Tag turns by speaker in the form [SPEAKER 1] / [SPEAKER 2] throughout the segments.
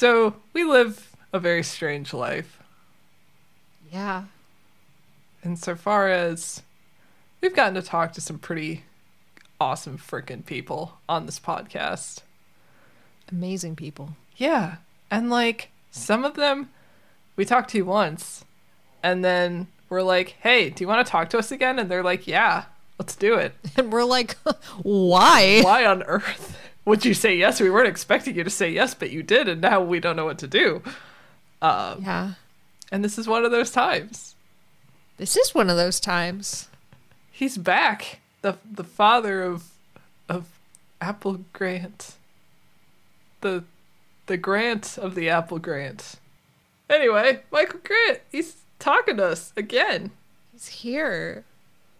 [SPEAKER 1] So, we live a very strange life.
[SPEAKER 2] Yeah.
[SPEAKER 1] And so far as we've gotten to talk to some pretty awesome freaking people on this podcast.
[SPEAKER 2] Amazing people.
[SPEAKER 1] Yeah. And like some of them we talked to once and then we're like, hey, do you want to talk to us again? And they're like, yeah, let's do it.
[SPEAKER 2] And we're like, why?
[SPEAKER 1] Why on earth would you say yes? We weren't expecting you to say yes, but you did. And now we don't know what to do. Um,
[SPEAKER 2] Yeah.
[SPEAKER 1] and this is one of those times.
[SPEAKER 2] This is one of those times.
[SPEAKER 1] He's back. The the father of of Apple Grant. The the Grant of the Apple Grant. Anyway, Michael Grant, he's talking to us again.
[SPEAKER 2] He's here.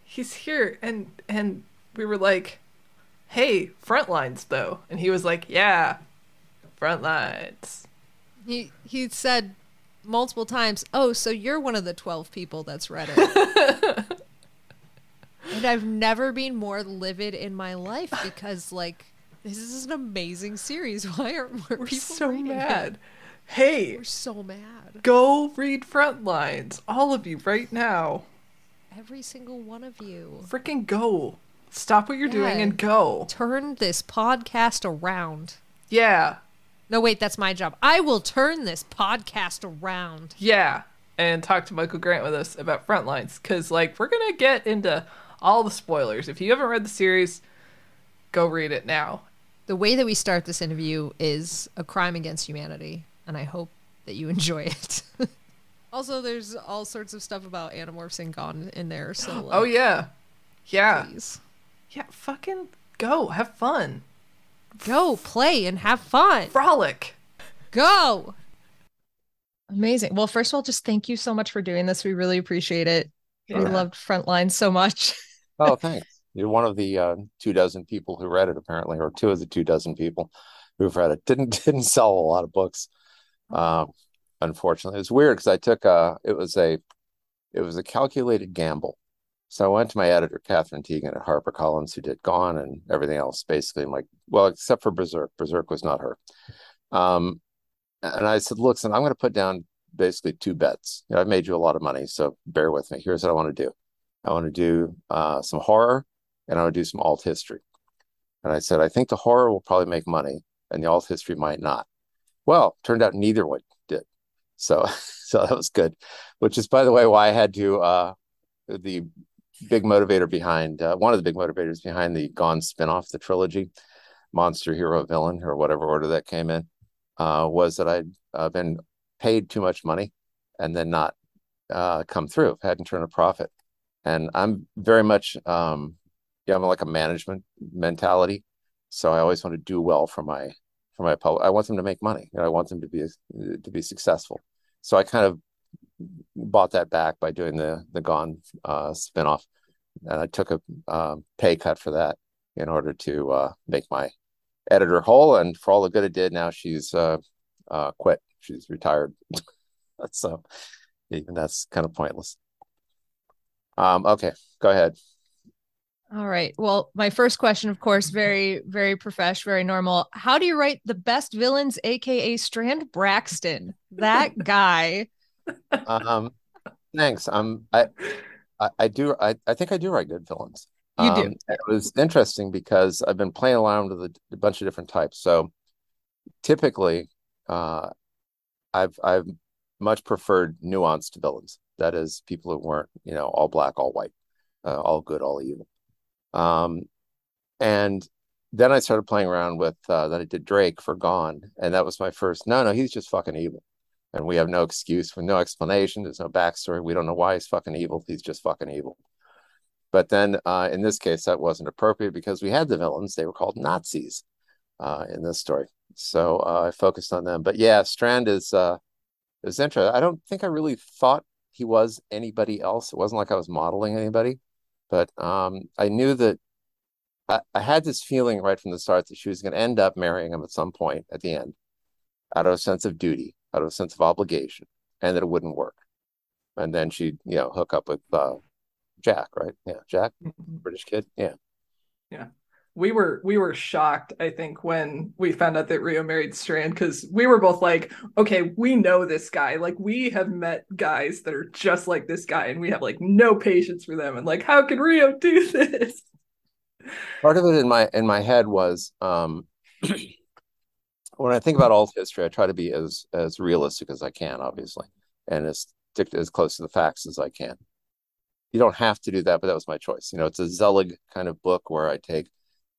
[SPEAKER 1] He's here and and we were like, "Hey, Frontlines though." And he was like, "Yeah, Frontlines."
[SPEAKER 2] He he said multiple times, "Oh, so you're one of the 12 people that's read it." and I've never been more livid in my life because like this is an amazing series. Why aren't more
[SPEAKER 1] We're
[SPEAKER 2] people
[SPEAKER 1] so mad.
[SPEAKER 2] It?
[SPEAKER 1] Hey,
[SPEAKER 2] We're so mad.
[SPEAKER 1] go read Frontlines, all of you right now.
[SPEAKER 2] Every single one of you.
[SPEAKER 1] Freaking go. Stop what you're doing and go.
[SPEAKER 2] Turn this podcast around.
[SPEAKER 1] Yeah.
[SPEAKER 2] No, wait, that's my job. I will turn this podcast around.
[SPEAKER 1] Yeah. And talk to Michael Grant with us about Frontlines. Because, like, we're going to get into all the spoilers. If you haven't read the series, go read it now.
[SPEAKER 2] The way that we start this interview is a crime against humanity, and I hope that you enjoy it. also, there's all sorts of stuff about Animorphs and Gone in there, so oh, like,
[SPEAKER 1] oh, yeah. Yeah.
[SPEAKER 2] please.
[SPEAKER 1] Yeah. Fucking go. Have fun.
[SPEAKER 2] Go play and have fun.
[SPEAKER 1] Frolic.
[SPEAKER 2] Go. Amazing. Well, first of all, just thank you so much for doing this. We really appreciate it. We loved Frontline so much.
[SPEAKER 3] Oh, thanks. You're one of the uh, two dozen people who read it, apparently, or two of the two dozen people who've read it. Didn't didn't sell a lot of books, uh, unfortunately. It was weird because I took a it was a it was a calculated gamble. So I went to my editor, Katherine Tegen at HarperCollins, who did Gone and everything else, basically. I'm like, well, except for BZRK. BZRK was not her. Um, and I said, look, son, I'm going to put down basically two bets. You know, I've made you a lot of money, so bear with me. Here's what I want to do. I want to do uh, some horror and I want to do some alt history. And I said, I think the horror will probably make money and the alt history might not. Well, turned out neither one did. So, so that was good, which is, by the way, why I had to, uh, the big motivator behind, uh, one of the big motivators behind the Gone spinoff, the trilogy, Monster, Hero, Villain, or whatever order that came in, uh, was that I'd uh, been paid too much money and then not uh, come through, hadn't turned a profit and I'm very much um yeah, I'm like a management mentality. So I always want to do well for my for my public. I want them to make money. I want them to be to be successful. So I kind of bought that back by doing the the Gone uh, spinoff, and I took a uh, pay cut for that in order to uh, make my editor whole. And for all the good it did, now she's uh, uh, quit. She's retired. so even that's kind of pointless. Um, okay, go ahead.
[SPEAKER 2] All right. Well, my first question, of course, very, very profesh, very normal. How do you write the best villains, aka Strand Braxton? That guy.
[SPEAKER 3] Um, thanks. Um, I, I, I do. I, I think I do write good villains.
[SPEAKER 2] You do.
[SPEAKER 3] Um, it was interesting because I've been playing around with a, a bunch of different types. So typically, uh, I've I've much preferred nuanced villains. That is, people who weren't, you know, all black, all white, uh, all good, all evil. Um, and then I started playing around with uh, that I did Drake for Gone, and that was my first. No, no, he's just fucking evil, and we have no excuse with no explanation. There's no backstory. We don't know why he's fucking evil. He's just fucking evil. But then uh, in this case, that wasn't appropriate because we had the villains. They were called Nazis uh, in this story, so uh, I focused on them. But yeah, Strand is uh, is interesting. I don't think I really thought he was anybody else. It wasn't like I was modeling anybody, but um, I knew that I, I had this feeling right from the start that she was going to end up marrying him at some point at the end, out of a sense of duty, out of a sense of obligation, and that it wouldn't work. And then she'd, you know, hook up with uh, Jack, right? Yeah, Jack,
[SPEAKER 1] Mm-hmm.
[SPEAKER 3] British kid. Yeah.
[SPEAKER 1] Yeah. We were we were shocked, I think, when we found out that Rio married Strand because we were both like, okay, we know this guy. Like we have met guys that are just like this guy, and we have like no patience for them. And like, how can Rio do this?
[SPEAKER 3] Part of it in my in my head was um when I think about alt history, I try to be as as realistic as I can, obviously, and as stick as close to the facts as I can. You don't have to do that, but that was my choice. You know, it's a Zelig kind of book where I take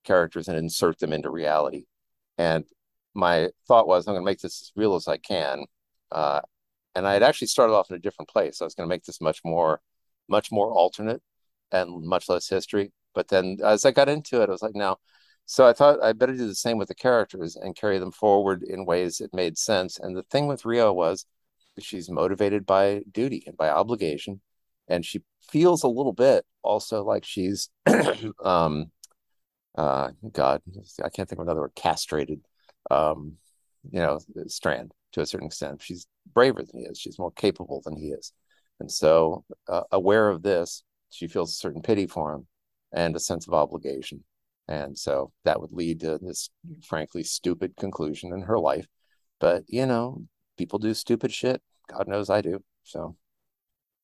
[SPEAKER 3] characters and insert them into reality. And my thought was, I'm going to make this as real as I can. Uh, and I had actually started off in a different place. I was going to make this much more, much more alternate and much less history. But then as I got into it, I was like, no. So I thought I better do the same with the characters and carry them forward in ways that made sense. And the thing with Rio was she's motivated by duty and by obligation. And she feels a little bit also like she's um uh god i can't think of another word castrated um you know strand to a certain extent she's braver than he is she's more capable than he is and so uh, aware of this she feels a certain pity for him and a sense of obligation and so that would lead to this frankly stupid conclusion in her life but you know people do stupid shit god knows i do so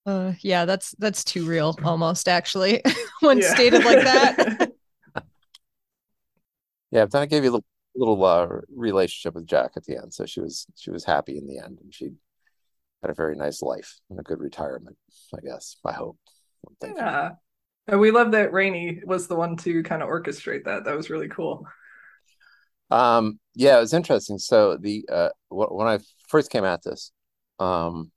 [SPEAKER 2] Uh, yeah, that's that's too real almost actually when yeah. stated like that.
[SPEAKER 3] yeah, then I gave you a little, little uh, relationship with Jack at the end, so she was she was happy in the end, and she had a very nice life and a good retirement. I guess I hope.
[SPEAKER 1] yeah, and we love that Rainy was the one to kind of orchestrate that. That was really cool.
[SPEAKER 3] Um, yeah, it was interesting. So the uh, when I first came at this, um,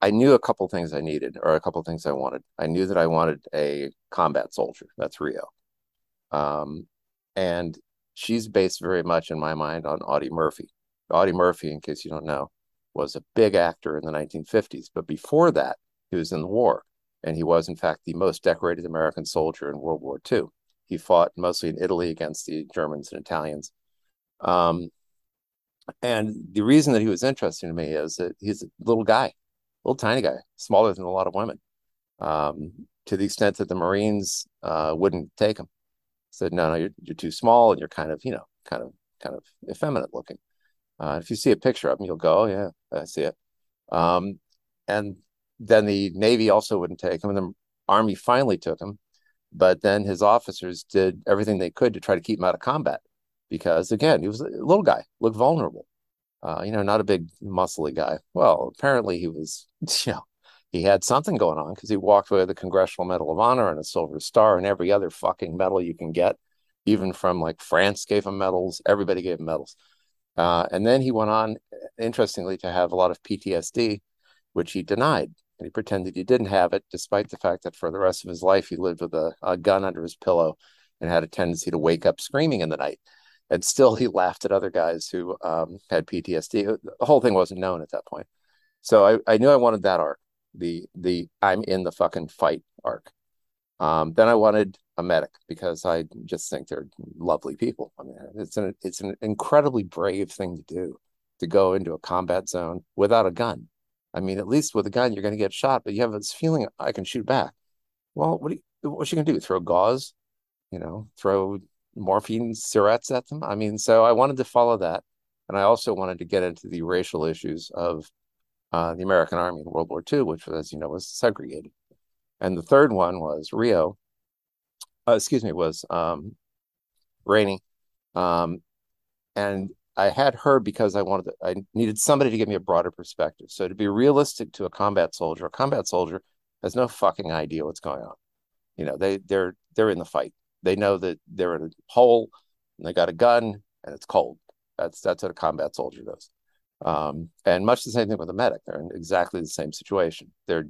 [SPEAKER 3] I knew a couple things I needed or a couple things I wanted. I knew that I wanted a combat soldier. That's Rio. Um, and she's based very much in my mind on Audie Murphy. Audie Murphy, in case you don't know, was a big actor in the 1950s. But before that, he was in the war. And he was, in fact, the most decorated American soldier in World War II. He fought mostly in Italy against the Germans and Italians. Um, and the reason that he was interesting to me is that he's a little guy a little tiny guy, smaller than a lot of women. Um, to the extent that the Marines uh, wouldn't take him, said, "No, no, you're you're too small, and you're kind of, you know, kind of, kind of effeminate looking." Uh, if you see a picture of him, you'll go, "Oh yeah, I see it." Um, and then the Navy also wouldn't take him, and the Army finally took him. But then his officers did everything they could to try to keep him out of combat, because again, he was a little guy, looked vulnerable uh, you know, not a big muscly guy. Well, apparently he was, you know, he had something going on because he walked away with the Congressional Medal of Honor and a Silver Star and every other fucking medal you can get, even from like France gave him medals. Everybody gave him medals. Uh, and then he went on, interestingly, to have a lot of PTSD, which he denied. And he pretended he didn't have it, despite the fact that for the rest of his life he lived with a, a gun under his pillow and had a tendency to wake up screaming in the night and still he laughed at other guys who um, had PTSD. The whole thing wasn't known at that point. So I, I knew I wanted that arc, the the I'm in the fucking fight arc. Um, then I wanted a medic because I just think they're lovely people. I mean, it's an it's an incredibly brave thing to do to go into a combat zone without a gun. I mean, at least with a gun, you're going to get shot, but you have this feeling I can shoot back. Well, what do you, what's she going to do? Throw gauze? You know, throw morphine syrettes at them. I mean, so I wanted to follow that. And I also wanted to get into the racial issues of uh, the American Army in World War II, which, as you know, was segregated. And the third one was Rio, uh, excuse me, was um. Um, and I had her because I wanted, to, I needed somebody to give me a broader perspective. So to be realistic to a combat soldier, a combat soldier has no fucking idea what's going on. You know, they they're they're in the fight They know that they're in a hole and they got a gun and it's cold. That's that's what a combat soldier does. Um, and much the same thing with a medic. They're in exactly the same situation. They're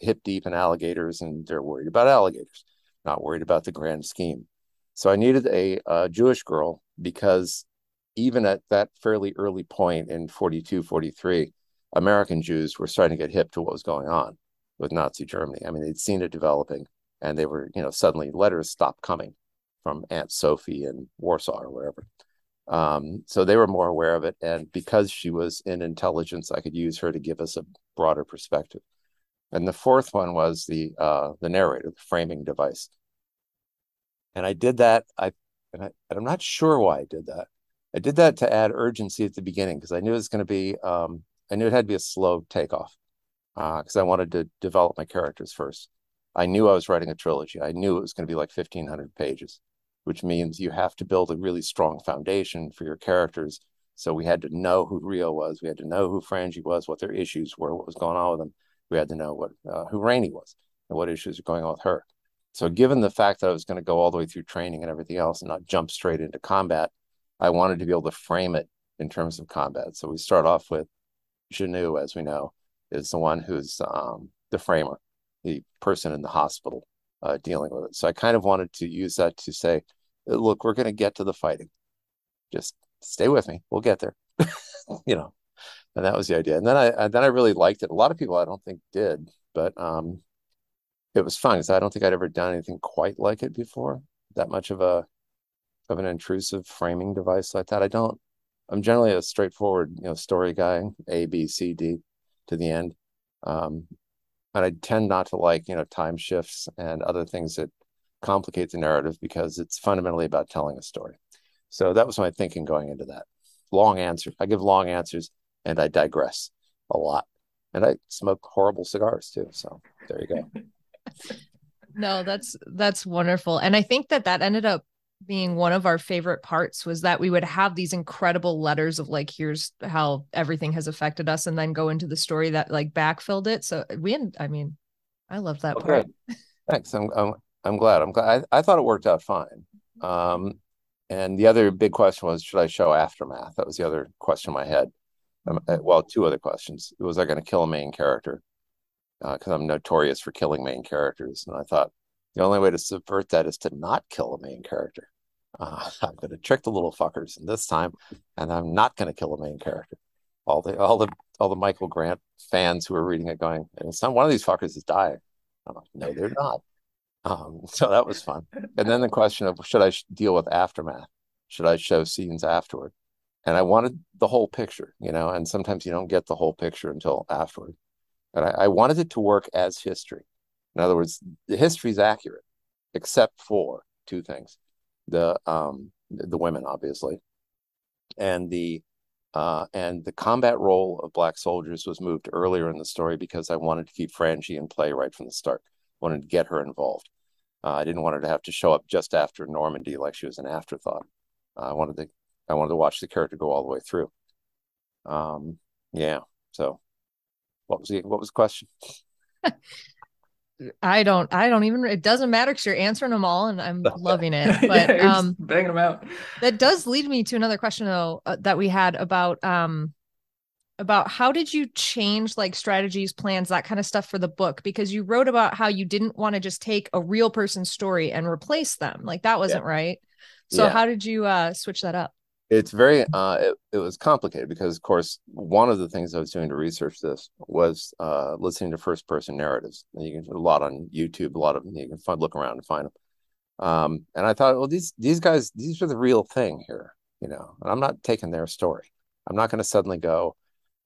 [SPEAKER 3] hip deep in alligators and they're worried about alligators, not worried about the grand scheme. So I needed a, a Jewish girl because even at that fairly early point in 42, 43, American Jews were starting to get hip to what was going on with Nazi Germany. I mean, they'd seen it developing and they were, you know, suddenly letters stopped coming from Aunt Sophie in Warsaw or wherever. Um, so they were more aware of it. And because she was in intelligence, I could use her to give us a broader perspective. And the fourth one was the uh, the narrator, the framing device. And I did that. I and, I and I'm not sure why I did that. I did that to add urgency at the beginning because I knew it was going to be. Um, I knew it had to be a slow takeoff because uh, I wanted to develop my characters first. I knew I was writing a trilogy. I knew it was going to be like 1,500 pages, which means you have to build a really strong foundation for your characters. So we had to know who Rio was. We had to know who Frangie was, what their issues were, what was going on with them. We had to know what uh, who Rainy was and what issues were going on with her. So, given the fact that I was going to go all the way through training and everything else and not jump straight into combat, I wanted to be able to frame it in terms of combat. So, we start off with Jenou, as we know, is the one who's um, the framer, the person in the hospital uh, dealing with it. So, I kind of wanted to use that to say, look, we're going to get to the fighting. Just stay with me. We'll get there. you know, and that was the idea. And then I then I really liked it. A lot of people I don't think did, but um, it was fun because I don't think I'd ever done anything quite like it before. That much of a of an intrusive framing device like that. I don't. I'm generally a straightforward, you know, story guy, A, B, C, D, to the end. Um, and I tend not to like, you know, time shifts and other things that complicate the narrative because it's fundamentally about telling a story. So that was my thinking going into that. Long answer. I give long answers and I digress a lot. And I smoke horrible cigars too. So there you go.
[SPEAKER 2] no, that's that's wonderful. And I think that that ended up being one of our favorite parts was that we would have these incredible letters of like here's how everything has affected us and then go into the story that like backfilled it so we i mean i love that okay. part
[SPEAKER 3] thanks I'm, I'm i'm glad i'm glad I, I thought it worked out fine um and the other big question was should i show aftermath that was the other question I had um, uh, well, two other questions. Was I going to kill a main character? Because uh, I'm notorious for killing main characters, and I thought the only way to subvert that is to not kill a main character. Uh, I'm going to trick the little fuckers, and this time, and I'm not going to kill a main character. All the all the all the Michael Grant fans who are reading it going, and some one of these fuckers is dying. Like, no, they're not. Um, so that was fun. And then the question of should I deal with aftermath? Should I show scenes afterward? and I wanted the whole picture, you know, and sometimes you don't get the whole picture until afterward. But I, I wanted it to work as history. In other words, the history is accurate, except for two things: the um, the women, obviously, and the uh, and the combat role of black soldiers was moved earlier in the story because I wanted to keep Frangie in play right from the start. I wanted to get her involved. Uh, I didn't want her to have to show up just after Normandy like she was an afterthought. Uh, I wanted to I wanted to watch the character go all the way through. Um, yeah. So, what was the what was the question?
[SPEAKER 2] I don't. I don't even. It doesn't matter because you're answering them all, and I'm loving it. But
[SPEAKER 1] yeah, um, banging them out.
[SPEAKER 2] That does lead me to another question though uh, that we had about um about how did you change like strategies, plans, that kind of stuff for the book because you wrote about how you didn't want to just take a real person's story and replace them. Like that wasn't yeah. right. So yeah. how did you uh switch that up?
[SPEAKER 3] It's very uh, it, it, was complicated because of course one of the things i was doing to research this was uh, listening to first person narratives. And you can a lot on youtube a lot of you can find, look around and find them um, and i thought well these these guys these are the real thing here you know and i'm not taking their story. I'm not going to suddenly go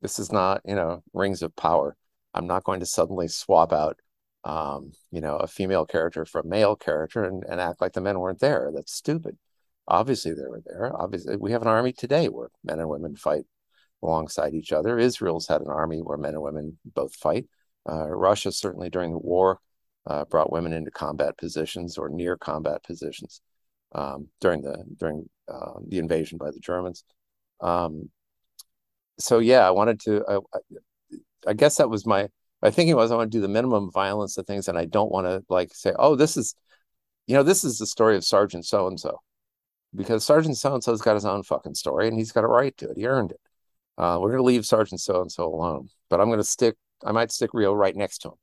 [SPEAKER 3] this is not you know rings of power. I'm not going to suddenly swap out um, you know a female character for a male character and, and act like the men weren't there. That's stupid Obviously, they were there. Obviously, we have an army today where men and women fight alongside each other. Israel's had an army where men and women both fight. Uh, Russia, certainly during the war, uh, brought women into combat positions or near combat positions um, during the during uh, the invasion by the Germans. Um, so yeah, I wanted to. I, I guess that was my my thinking was I want to do the minimum violence of things, and I don't want to like say, oh, this is you know, this is the story of Sergeant so and so, because Sergeant so and so's got his own fucking story and he's got a right to it. He earned it. Uh, we're going to leave Sergeant so and so alone, but I'm going to stick. I might stick Rio right next to him,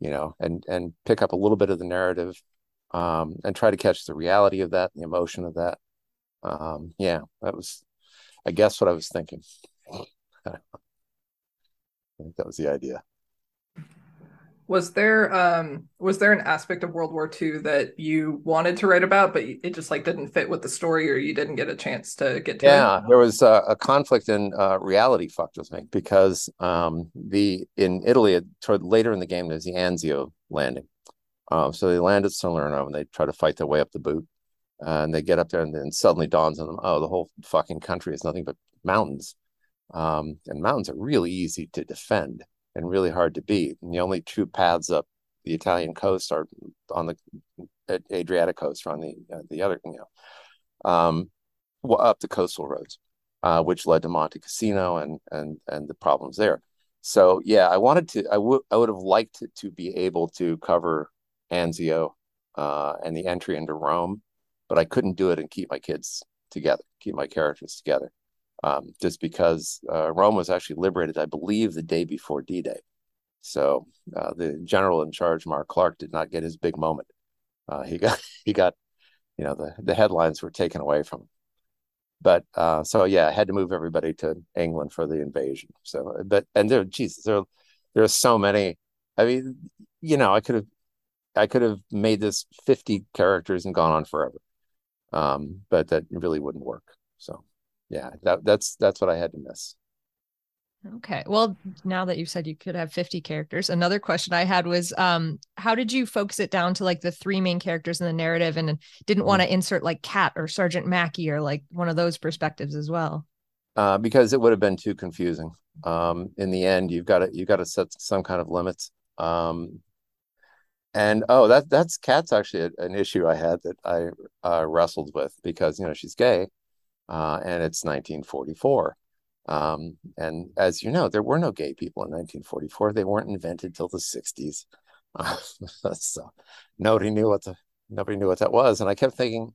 [SPEAKER 3] you know, and and pick up a little bit of the narrative, um, and try to catch the reality of that, the emotion of that. Um, yeah, that was, I guess, what I was thinking. I think that was the idea.
[SPEAKER 1] Was there um was there an aspect of World War II that you wanted to write about, but it just like didn't fit with the story, or you didn't get a chance to get to?
[SPEAKER 3] Yeah,
[SPEAKER 1] it?
[SPEAKER 3] there was a, a conflict in uh, reality fucked with me because um, the in Italy toward later in the game there's the Anzio landing, um, so they land at Salerno and they try to fight their way up the boot, uh, and they get up there and then suddenly dawns on them, oh, the whole fucking country is nothing but mountains, um, and mountains are really easy to defend and really hard to beat. And the only two paths up the Italian coast are on the Adriatic coast, or on the uh, the other, you know, um, up the coastal roads, uh, which led to Monte Cassino and and and the problems there. So yeah, I wanted to. I would I would have liked to, to be able to cover Anzio uh, and the entry into Rome, but I couldn't do it and keep my kids together, keep my characters together um, just because uh, Rome was actually liberated, I believe, the day before D Day. So uh, the general in charge, Mark Clark, did not get his big moment. Uh, he got he got, you know, the the headlines were taken away from him. But uh, so yeah, I had to move everybody to England for the invasion. So, but and there, Jesus, there there are so many. I mean, you know, I could have I could have made this fifty characters and gone on forever, um, but that really wouldn't work. So yeah, that, that's that's what I had to miss.
[SPEAKER 2] Okay. Well, now that you said you could have 50 characters, another question I had was um how did you focus it down to like the three main characters in the narrative and didn't want to mm-hmm. insert like Cat or Sergeant Mackey or like one of those perspectives as well?
[SPEAKER 3] Uh, because it would have been too confusing. Um, in the end, you've got to you've got to set some kind of limits. Um, and oh, that that's Cat's actually a, an issue I had that I uh, wrestled with because you know she's gay, uh, and it's 1944. Um, and as you know, there were no gay people in 1944. They weren't invented till the 60s. Uh, so nobody knew what the nobody knew what that was. And I kept thinking,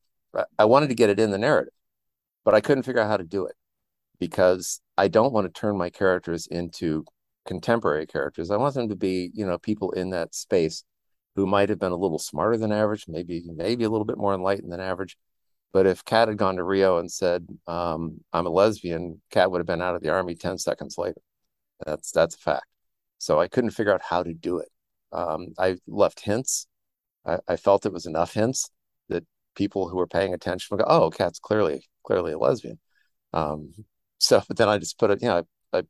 [SPEAKER 3] I wanted to get it in the narrative, but I couldn't figure out how to do it because I don't want to turn my characters into contemporary characters. I want them to be, you know, people in that space who might have been a little smarter than average, maybe maybe a little bit more enlightened than average, but if Kat had gone to Rio and said, um, "I'm a lesbian," Kat would have been out of the army ten seconds later. That's that's a fact. So I couldn't figure out how to do it. Um, I left hints. I, I, felt it was enough hints that people who were paying attention would go, "Oh, Kat's clearly clearly a lesbian." Um, so, but then I just put it, you know, I, I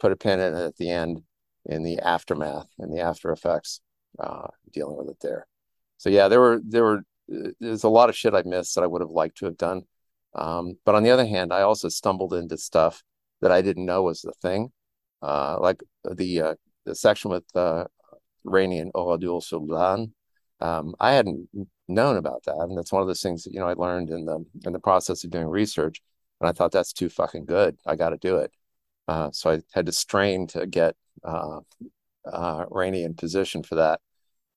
[SPEAKER 3] put a pin in it at the end in the aftermath and the after effects, uh, dealing with it there. So yeah, there were there were there's a lot of shit I missed that I would have liked to have done. Um, but on the other hand, I also stumbled into stuff that I didn't know was the thing, uh, like the uh, the section with uh, and Oradour sur Glane. Um, I hadn't known about that, and that's one of those things that you know I learned in the in the process of doing research. And I thought that's too fucking good. I got to do it. Uh, so I had to strain to get uh, uh, in position for that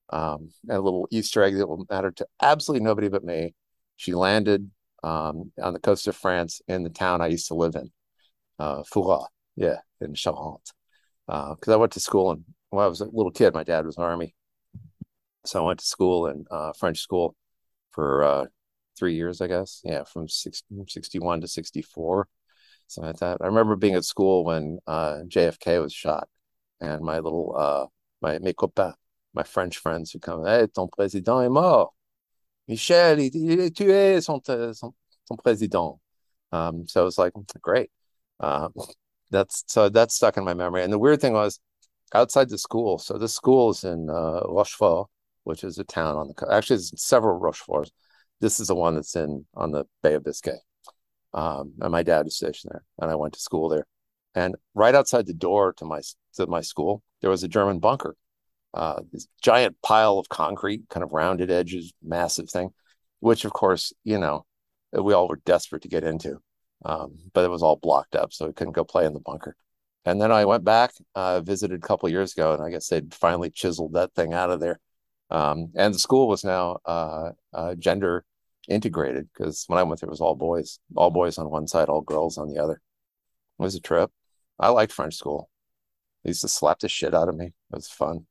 [SPEAKER 3] um, a little Easter egg that will matter to absolutely nobody but me. She landed um, on the coast of France in the town I used to live in, uh, Fouras, yeah, in Charente. Because uh, I went to school and when I was a little kid, my dad was army, so I went to school in uh, French school for uh, three years, I guess. Yeah, from 61 to 64, something like that. I remember being at school when uh, JFK was shot, and my little uh, my mes copains my French friends who come, hey, ton président est mort. Michel, il, il est tué, son, son, son président. Um, so it's like, great. Uh, that's so that's stuck in my memory. And the weird thing was outside the school. So the school is in uh, Rochefort, which is a town on the coast. actually there's several Rocheforts. This is the one that's in on the Bay of Biscay. Um, and my dad was stationed there, and I went to school there. And right outside the door to my to my school, there was a German bunker uh, this giant pile of concrete, kind of rounded edges, massive thing, which of course, you know, we all were desperate to get into. Um, but it was all blocked up, so we couldn't go play in the bunker. And then I went back, uh, visited a couple years ago, and I guess they'd finally chiseled that thing out of there. Um, and the school was now uh, uh, gender integrated because when I went there, it was all boys, all boys on one side, all girls on the other. It was a trip. I liked French school. They used to slap the shit out of me. It was fun.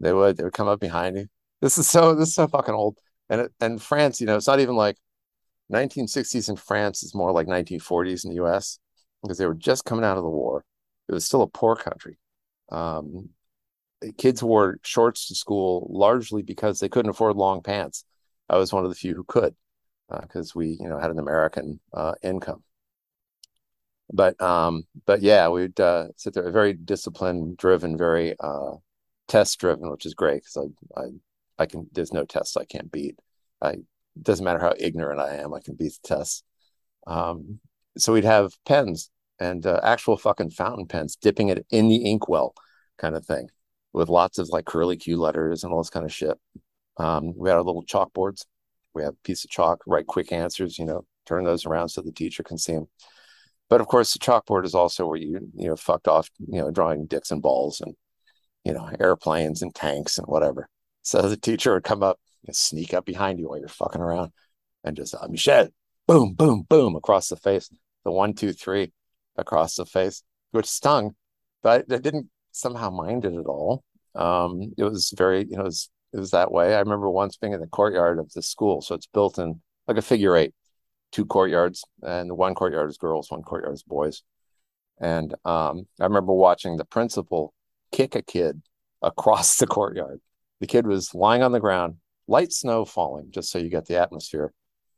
[SPEAKER 3] They would. They would come up behind you. This is so. This is so fucking old. And and France, you know, it's not even like 1960s in France. It's more like 1940s in the U.S. because they were just coming out of the war. It was still a poor country. Um, kids wore shorts to school largely because they couldn't afford long pants. I was one of the few who could because uh, we, you know, had an American uh, income. But um, but yeah, we'd uh, sit there, very discipline driven, very uh, test driven, which is great because I, I I can. There's no test I can't beat. I doesn't matter how ignorant I am, I can beat the tests. Um, so we'd have pens and uh, actual fucking fountain pens, dipping it in the inkwell, kind of thing, with lots of like curly Q letters and all this kind of shit. Um, we had our little chalkboards. We have a piece of chalk, write quick answers, you know, turn those around so the teacher can see them. But of course, the chalkboard is also where you, you know, fucked off, you know, drawing dicks and balls and, you know, airplanes and tanks and whatever. So the teacher would come up, and sneak up behind you while you're fucking around and just, uh, Michel, boom, boom, boom across the face. The one, two, three across the face, which stung, but I didn't somehow mind it at all. Um, it was very, you know, it was, it was that way. I remember once being in the courtyard of the school. So it's built in like a figure eight, two courtyards, and one courtyard is girls, one courtyard is boys. And um, I remember watching the principal kick a kid across the courtyard. The kid was lying on the ground, light snow falling, just so you get the atmosphere.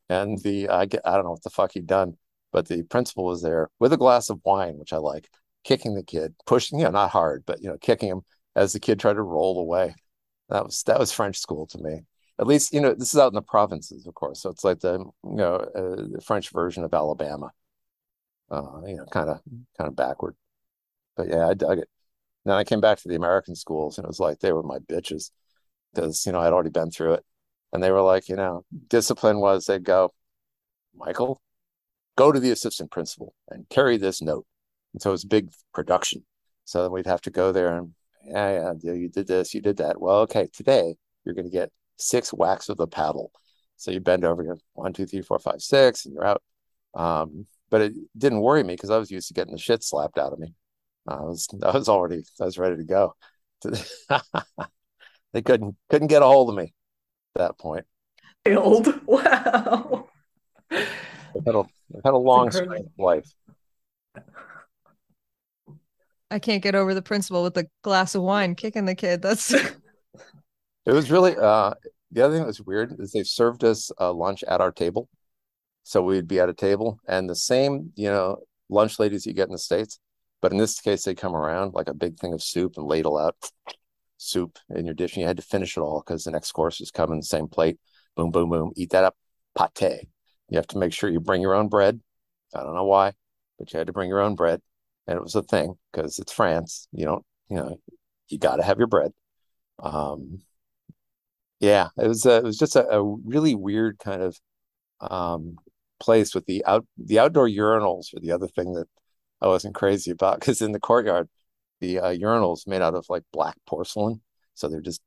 [SPEAKER 3] And the I get I don't know what the fuck he'd done, but the principal was there with a glass of wine, which I like, kicking the kid, pushing, you know, not hard, but you know, kicking him as the kid tried to roll away. That was that was French school to me. At least, you know, this is out in the provinces, of course. So it's like the you know uh, the French version of Alabama. Uh, you know, kind of kind of backward. But yeah, I dug it. Then I came back to the American schools, and it was like they were my bitches because you know I'd already been through it, and they were like, you know, discipline was they'd go, Michael, go to the assistant principal and carry this note. And so it was big production. So we'd have to go there and yeah, yeah, you did this, you did that. Well, okay, today you're going to get six whacks with the paddle. So you bend over, you one, two, three, four, five, six, and you're out. Um, but it didn't worry me because I was used to getting the shit slapped out of me. I was, I was already, I was ready to go. they couldn't, couldn't get a hold of me at that point.
[SPEAKER 1] Old, wow.
[SPEAKER 3] I've had a, I've had a long life.
[SPEAKER 2] I can't get over the principal with a glass of wine kicking the kid. That's
[SPEAKER 3] it was really uh the other thing that was weird is they served us uh, lunch at our table. So we'd be at a table and the same, you know, lunch ladies you get in the States. But in this case, they come around like a big thing of soup and ladle out soup in your dish. And you had to finish it all because the next course is coming, the same plate. Boom, boom, boom. Eat that up. Pate. You have to make sure you bring your own bread. I don't know why, but you had to bring your own bread. And it was a thing because it's France. You don't, you know, you got to have your bread. Um, yeah, it was a, it was just a, a really weird kind of um, place with the out the outdoor urinals were the other thing that I wasn't crazy about because in the courtyard the uh, urinals made out of like black porcelain, so they're just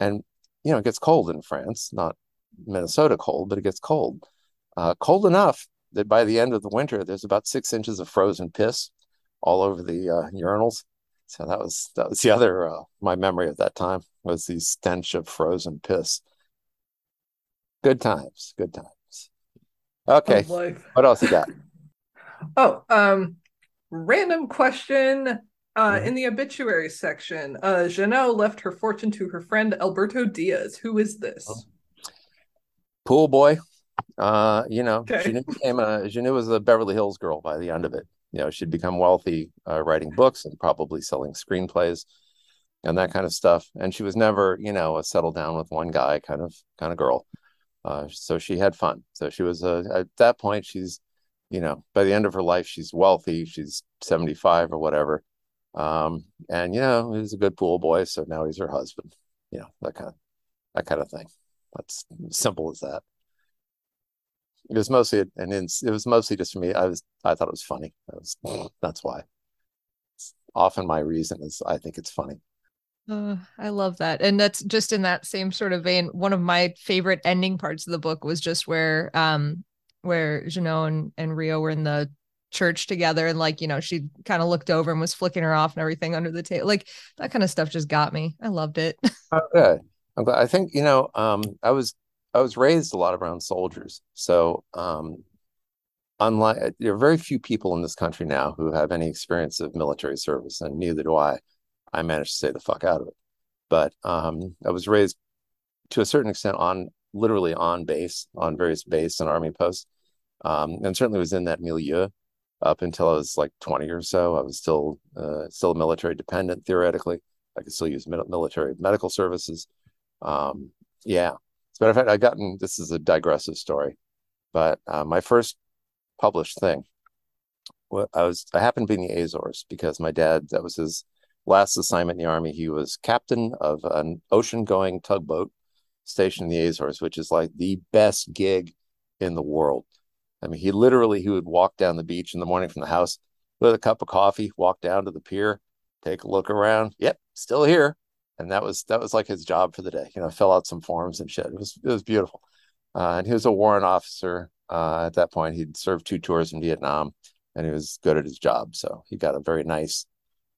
[SPEAKER 3] and you know it gets cold in France, not Minnesota cold, but it gets cold uh, cold enough that by the end of the winter, there's about six inches of frozen piss all over the uh, urinals. So that was that was the other uh, my memory of that time was the stench of frozen piss. Good times, good times. Okay, what else you got?
[SPEAKER 1] Oh, um, random question. Uh. In the obituary section, uh, Jenou left her fortune to her friend Alberto Diaz. Who is this? Oh.
[SPEAKER 3] Pool boy. Uh, you know, okay. Jenou became a Jenou was a Beverly Hills girl by the end of it. You know, she'd become wealthy uh, writing books and probably selling screenplays and that kind of stuff. And she was never, you know, a settle down with one guy kind of kind of girl. Uh, so she had fun. So she was at that point, she's, you know, by the end of her life, she's wealthy. She's 75 or whatever. Um, and you know, he's a good pool boy. So now he's her husband, you know, that kind of, that kind of thing. That's simple as that it was mostly and it was mostly just for me. I was I thought it was funny. That was that's why. It's often my reason is I think it's funny.
[SPEAKER 2] Uh, I love that. And that's just in that same sort of vein. One of my favorite ending parts of the book was just where um where Jenou and, and Rio were in the church together and like, you know, she kind of looked over and was flicking her off and everything under the table. Like that kind of stuff just got me. I loved it.
[SPEAKER 3] Oh, good. I'm glad. I think, you know, um, I was I was raised a lot around soldiers. So um unlike there are very few people in this country now who have any experience of military service, and neither do I. I managed to stay the fuck out of it. But um, I was raised to a certain extent on literally on base, on various base and army posts, um, and certainly was in that milieu up until I was like 20 or so. I was still uh, still military dependent theoretically. I could still use military medical services. Um, yeah. As a matter of fact, I've gotten this is a digressive story, but uh, my first published thing. I was I happened to be in the Azores because my dad that was his last assignment in the army. He was captain of an ocean-going tugboat stationed in the Azores, which is like the best gig in the world. I mean, he literally he would walk down the beach in the morning from the house with a cup of coffee, walk down to the pier, take a look around. Yep, still here. And that was that was like his job for the day. You know, fill out some forms and shit. It was it was beautiful. Uh, and he was a warrant officer uh, at that point. He'd served two tours in Vietnam, and he was good at his job. So he got a very nice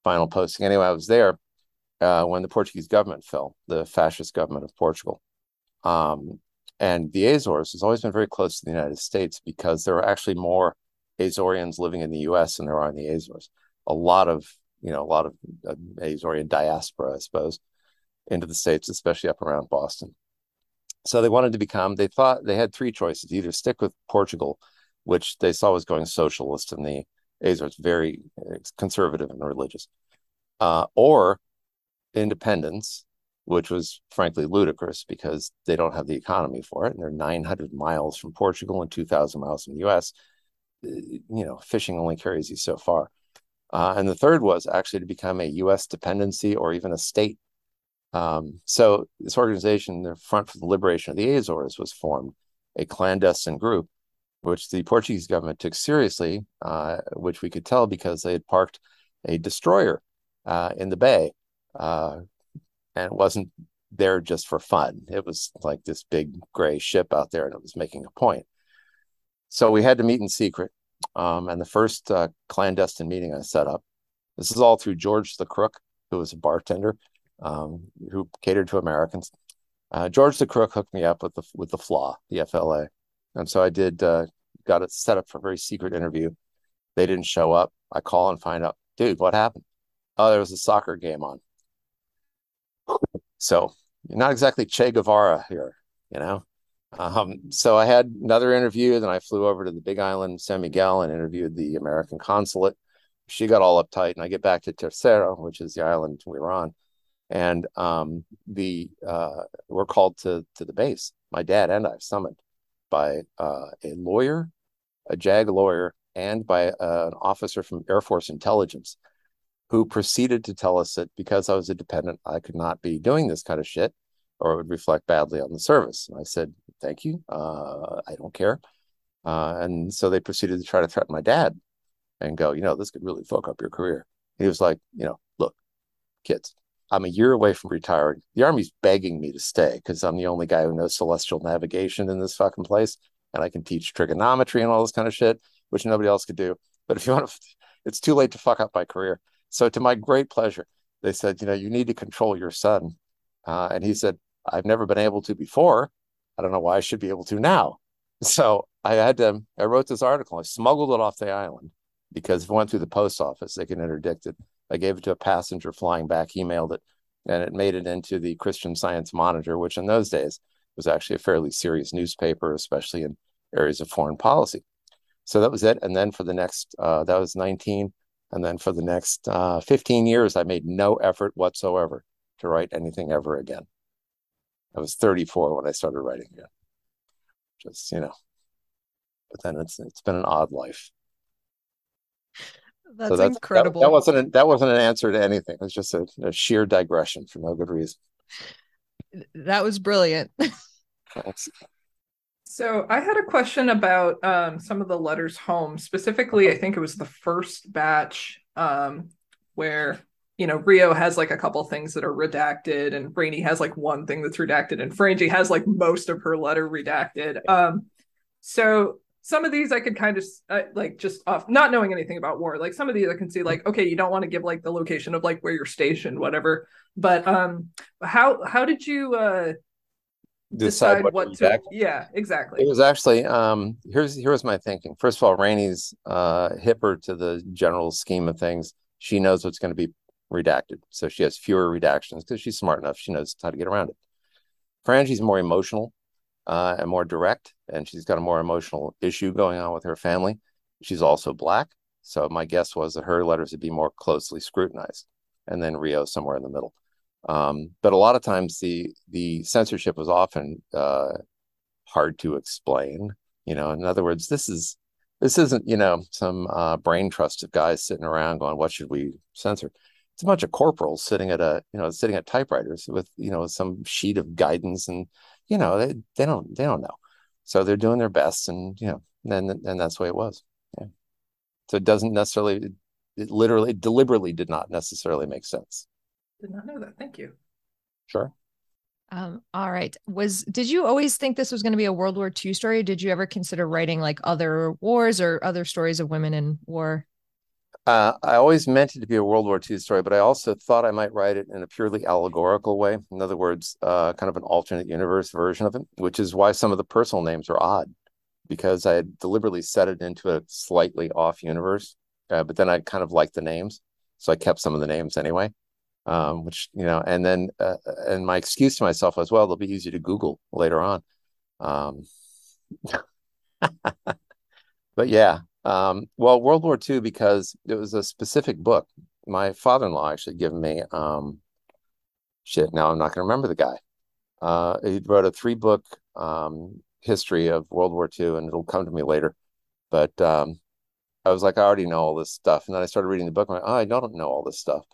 [SPEAKER 3] final posting. Anyway, I was there uh, when the Portuguese government fell, the fascist government of Portugal. Um, and the Azores has always been very close to the United States because there are actually more Azorians living in the U.S. than there are in the Azores. A lot of you know a lot of uh, Azorian diaspora, I suppose, into the states, especially up around Boston. So they wanted to become. They thought they had three choices: either stick with Portugal, which they saw was going socialist, and the Azores very conservative and religious, uh, or independence, which was frankly ludicrous because they don't have the economy for it, and they're 900 miles from Portugal and 2,000 miles from the U.S. Uh, you know, fishing only carries you so far. Uh, and the third was actually to become a U.S. dependency or even a state um, so this organization, the Front for the Liberation of the Azores, was formed, a clandestine group, which the Portuguese government took seriously, uh, which we could tell because they had parked a destroyer uh, in the bay, uh, and it wasn't there just for fun. It was like this big gray ship out there, and it was making a point. So we had to meet in secret. Um, and the first uh, clandestine meeting I set up, this is all through George the Crook, who was a bartender um, who catered to Americans. Uh, George the Crook hooked me up with the with the FLA, the FLA, and so I did. Uh, got it set up for a very secret interview. They didn't show up. I call and find out, dude, what happened? Oh, there was a soccer game on. So not exactly Che Guevara here, you know. Um, so I had another interview. Then I flew over to the Big Island, San Miguel, and interviewed the American consulate. She got all uptight, and I get back to Terceira, which is the island we were on and um, the uh, we're called to to the base. My dad and I summoned by uh, a lawyer, a JAG lawyer, and by uh, an officer from Air Force Intelligence, who proceeded to tell us that because I was a dependent, I could not be doing this kind of shit, or it would reflect badly on the service. And I said, "Thank you, uh, I don't care." Uh, and so they proceeded to try to threaten my dad, and go, you know, this could really fuck up your career. He was like, you know, look, kids, I'm a year away from retiring. The Army's begging me to stay because I'm the only guy who knows celestial navigation in this fucking place. And I can teach trigonometry and all this kind of shit, which nobody else could do. But if you want to, it's too late to fuck up my career. So, to my great pleasure, they said, you know, you need to control your son. Uh, and he said, I've never been able to before. I don't know why I should be able to now. So I had to, I wrote this article. I smuggled it off the island because if it went through the post office, they can interdict it. I gave it to a passenger flying back. He mailed it, and it made it into the Christian Science Monitor, which in those days was actually a fairly serious newspaper, especially in areas of foreign policy. So that was it. And then for the next, uh, that was 19. And then for the next uh, 15 years, I made no effort whatsoever to write anything ever again. I was 34 when I started writing again. Just, you know, but then it's it's been an odd life.
[SPEAKER 2] That's, so that's incredible. That,
[SPEAKER 3] that, wasn't a, that wasn't an answer to anything. It was just a, a sheer digression for no good reason.
[SPEAKER 2] That was brilliant.
[SPEAKER 1] So I had a question about um, some of the letters home. Specifically, I think it was the first batch um, where you know, Rio has like a couple things that are redacted, and Brainy has like one thing that's redacted, and Frangie has like most of her letter redacted. Um, so some of these I could kind of uh, like just off not knowing anything about war. Like some of these I can see like okay, you don't want to give like the location of like where you're stationed, whatever. But um, how how did you uh
[SPEAKER 3] decide, what, what to,
[SPEAKER 1] yeah exactly.
[SPEAKER 3] It was actually um here's here's my thinking. First of all Rainy's uh hipper to the general scheme of things. She knows what's going to be redacted so she has fewer redactions because she's smart enough. She knows how to get around it. Frangie's more emotional uh, and more direct and she's got a more emotional issue going on with her family. She's also black so my guess was that her letters would be more closely scrutinized and then rio somewhere in the middle um, but a lot of times the the censorship was often uh, hard to explain. You know, in other words, this is this isn't you know some uh, brain trust of guys sitting around going, "What should we censor?" It's a bunch of corporals sitting at a you know sitting at typewriters with you know some sheet of guidance, and you know they, they don't they don't know, so they're doing their best, and you know, and and that's the way it was. Yeah. So it doesn't necessarily, it literally, deliberately did not necessarily make sense.
[SPEAKER 1] Did not know that. Thank you.
[SPEAKER 3] Sure.
[SPEAKER 2] Um, all right. Was did you always think this was going to be a World War II story? Did you ever consider writing like other wars or other stories of women in war?
[SPEAKER 3] Uh, I always meant it to be a World War II story, but I also thought I might write it in a purely allegorical way. In other words, uh, kind of an alternate universe version of it, which is why some of the personal names are odd, because I had deliberately set it into a slightly off universe. Uh, but then I kind of liked the names, so I kept some of the names anyway um, which you know, and then uh, and my excuse to myself was, well, they'll be easy to Google later on. Um, but yeah, um, well, World War II because it was a specific book. My father-in-law actually given me. Um, shit, now I'm not going to remember the guy. Uh, he wrote a three-book um, history of World War II, and it'll come to me later. But um, I was like, I already know all this stuff, and then I started reading the book. I'm like, oh, I don't know all this stuff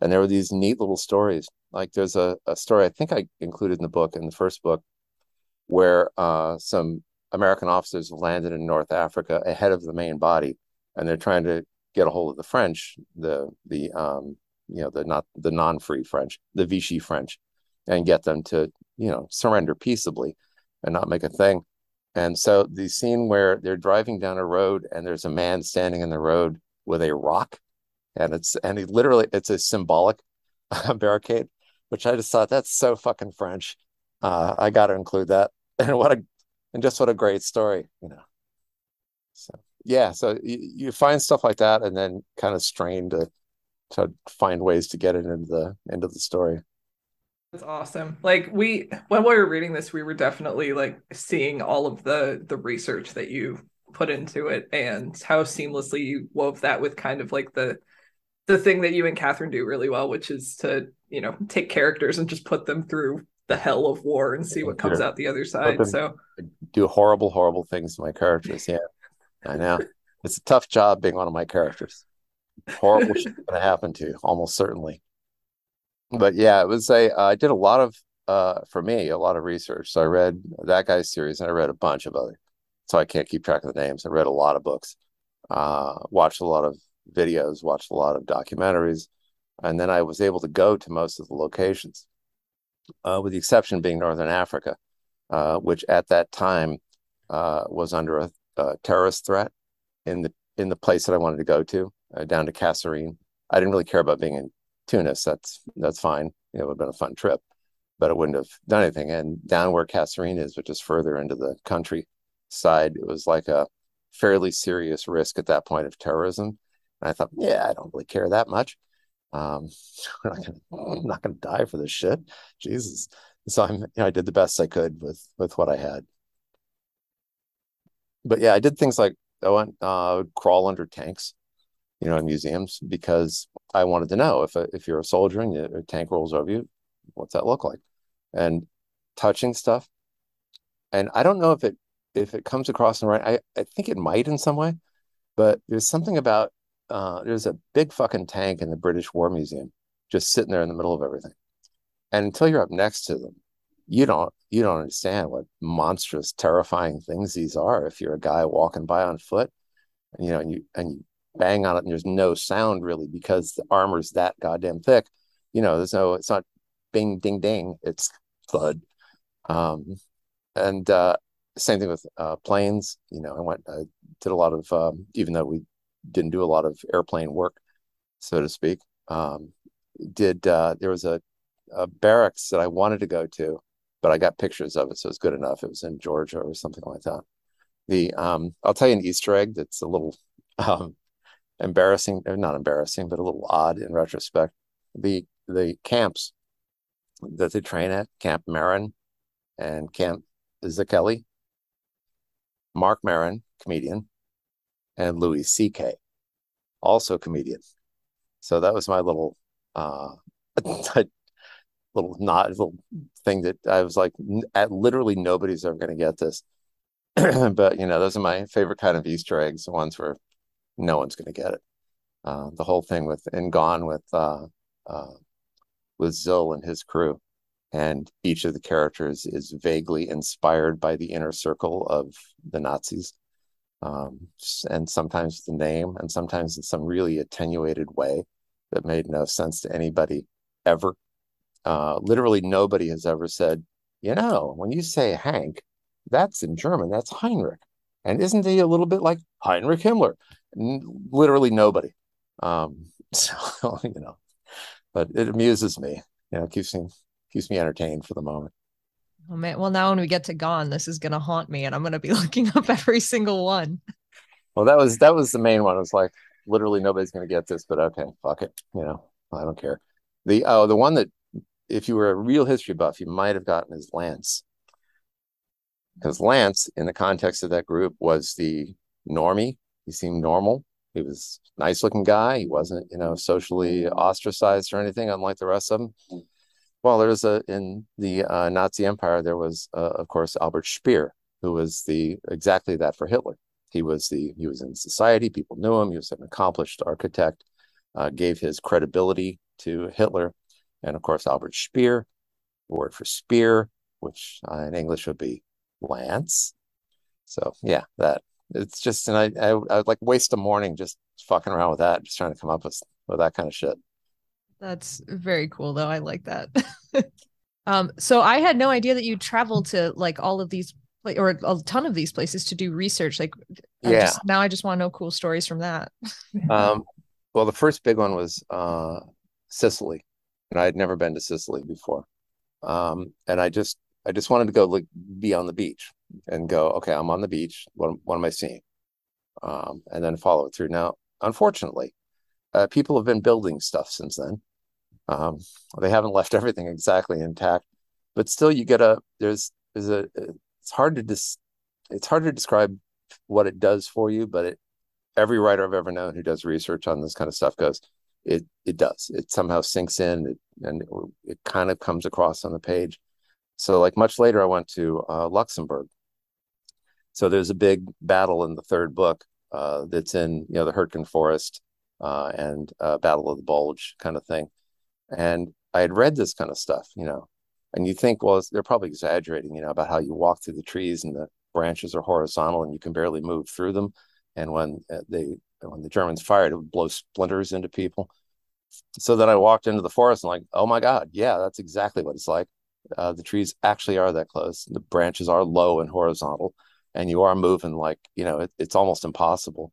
[SPEAKER 3] and there were these neat little stories. Like there's a, a story i think i included in the book in the first book where uh, some american officers landed in north africa ahead of the main body and they're trying to get a hold of the french the the um, you know the not the non-free french the vichy french and get them to you know surrender peaceably and not make a thing. And so the scene where they're driving down a road and there's a man standing in the road with a rock and it's and he literally it's a symbolic barricade, which I just thought that's so fucking French. Uh, I got to include that, and what a and just what a great story, you know. So yeah, so you, you find stuff like that, and then kind of strain to to find ways to get it into the into the story.
[SPEAKER 1] That's awesome. Like we when we were reading this, we were definitely like seeing all of the the research that you put into it and how seamlessly you wove that with kind of like the the thing that you and Katherine do really well, which is to, you know, take characters and just put them through the hell of war and see what comes sure. out the other side. So
[SPEAKER 3] do horrible, horrible things to my characters. Yeah. I know. It's a tough job being one of my characters. Horrible shit gonna happen to you, almost certainly. But yeah, it was a uh, I did a lot of uh for me, a lot of research. So I read that guy's series and I read a bunch of other. So I can't keep track of the names. I read a lot of books. Uh watched a lot of videos, watched a lot of documentaries, and then I was able to go to most of the locations, uh, with the exception being Northern Africa, uh, which at that time uh, was under a, a, terrorist threat in the in the place that I wanted to go to, uh, down to Kasserine. I didn't really care about being in Tunis. That's that's fine. It would have been a fun trip, but it wouldn't have done anything. And down where Kasserine is, which is further into the country side, it was like a fairly serious risk at that point of terrorism and I thought, yeah, I don't really care that much. Um, I'm not gonna, I'm not gonna die for this shit. Jesus. So I'm, you know, I did the best I could with with what I had. But yeah, I did things like I went uh, crawl under tanks, you know, in museums because I wanted to know if if you're a soldier and a tank rolls over you, what's that look like? And touching stuff. And I don't know if it if it comes across in right. I, I think it might in some way, but there's something about uh, there's a big fucking tank in the British War Museum just sitting there in the middle of everything. And until you're up next to them, you don't you don't understand what monstrous, terrifying things these are. If you're a guy walking by on foot, you know, and you and you bang on it and there's no sound really because the armor's that goddamn thick. You know, there's no, it's not bing, ding, ding. It's thud. Um, and uh, same thing with uh, planes. You know, I went, I did a lot of, um, even though we didn't do a lot of airplane work, so to speak. Um, did uh, there was a, a barracks that I wanted to go to, but I got pictures of it, so it's good enough. It was in Georgia or something like that. The um, I'll tell you an Easter egg that's a little um, embarrassing, or not embarrassing, but a little odd in retrospect. The the camps that they train at, Camp Maron and Camp Zucchelli, Marc Maron, comedian, and Louis C.K., also comedian. So that was my little uh little not little thing that I was like, at literally nobody's ever going to get this. but you know, those are my favorite kind of Easter eggs, the ones where no one's going to get it. Uh, the whole thing with and gone with uh, uh, with Zil and his crew, and each of the characters is vaguely inspired by the inner circle of the Nazis, um, and sometimes the name, and sometimes in some really attenuated way that made no sense to anybody ever. Uh, literally, nobody has ever said, you know, when you say Hank, that's in German, that's Heinrich. And isn't he a little bit like Heinrich Himmler? N- literally nobody. Um, so, you know, but it amuses me, you know, keeps me, keeps me entertained for the moment.
[SPEAKER 2] Oh man. Well, now when we get to Gone, this is to haunt me and I'm to be looking up every single one.
[SPEAKER 3] Well, that was, that was the main one. It was like, literally nobody's to get this, but okay, fuck it. You know, I don't care. The, oh, the one that, if you were a real history buff, you might have gotten is Lance because Lance, in the context of that group, was the normie. He seemed normal. He was nice looking guy. He wasn't, you know, socially ostracized or anything, unlike the rest of them. Well, there's a in the uh, Nazi Empire, there was, uh, of course, Albert Speer, who was the exactly that for Hitler. He was the he was in society. People knew him. He was an accomplished architect. Uh, gave his credibility to Hitler, and of course, Albert Speer, the word for spear, which uh, in English would be Lance. So yeah, that it's just and I, I I would like waste a morning just fucking around with that, just trying to come up with with that kind of shit.
[SPEAKER 2] That's very cool though. I like that. um so I had no idea that you traveled to like all of these like or a ton of these places to do research. Like I
[SPEAKER 3] Yeah.
[SPEAKER 2] just, now I just want to know cool stories from that.
[SPEAKER 3] Um, well, the first big one was uh, Sicily, and I had never been to Sicily before. Um, and I just I just wanted to go like be on the beach and go, okay, I'm on the beach. What what am I seeing? Um, and then follow it through. Now, unfortunately, uh, people have been building stuff since then. Um, they haven't left everything exactly intact, but still, you get a there's there's a it's hard to dis it's hard to describe what it does for you, but it every writer I've ever known who does research on this kind of stuff goes, it it does. It somehow sinks in, it, and it, it kind of comes across on the page. So, like much later, I went to uh, Luxembourg. So there's a big battle in the third book uh, that's in you know the Hurtgen Forest uh, and uh, Battle of the Bulge kind of thing. And I had read this kind of stuff, you know, and you think, well, they're probably exaggerating, you know, about how you walk through the trees and the branches are horizontal and you can barely move through them. And when uh, they when the Germans fired, it would blow splinters into people. So then I walked into the forest and like, oh my God, yeah, that's exactly what it's like. Uh, the trees actually are that close. The branches are low and horizontal, and you are moving like you know it, it's almost impossible.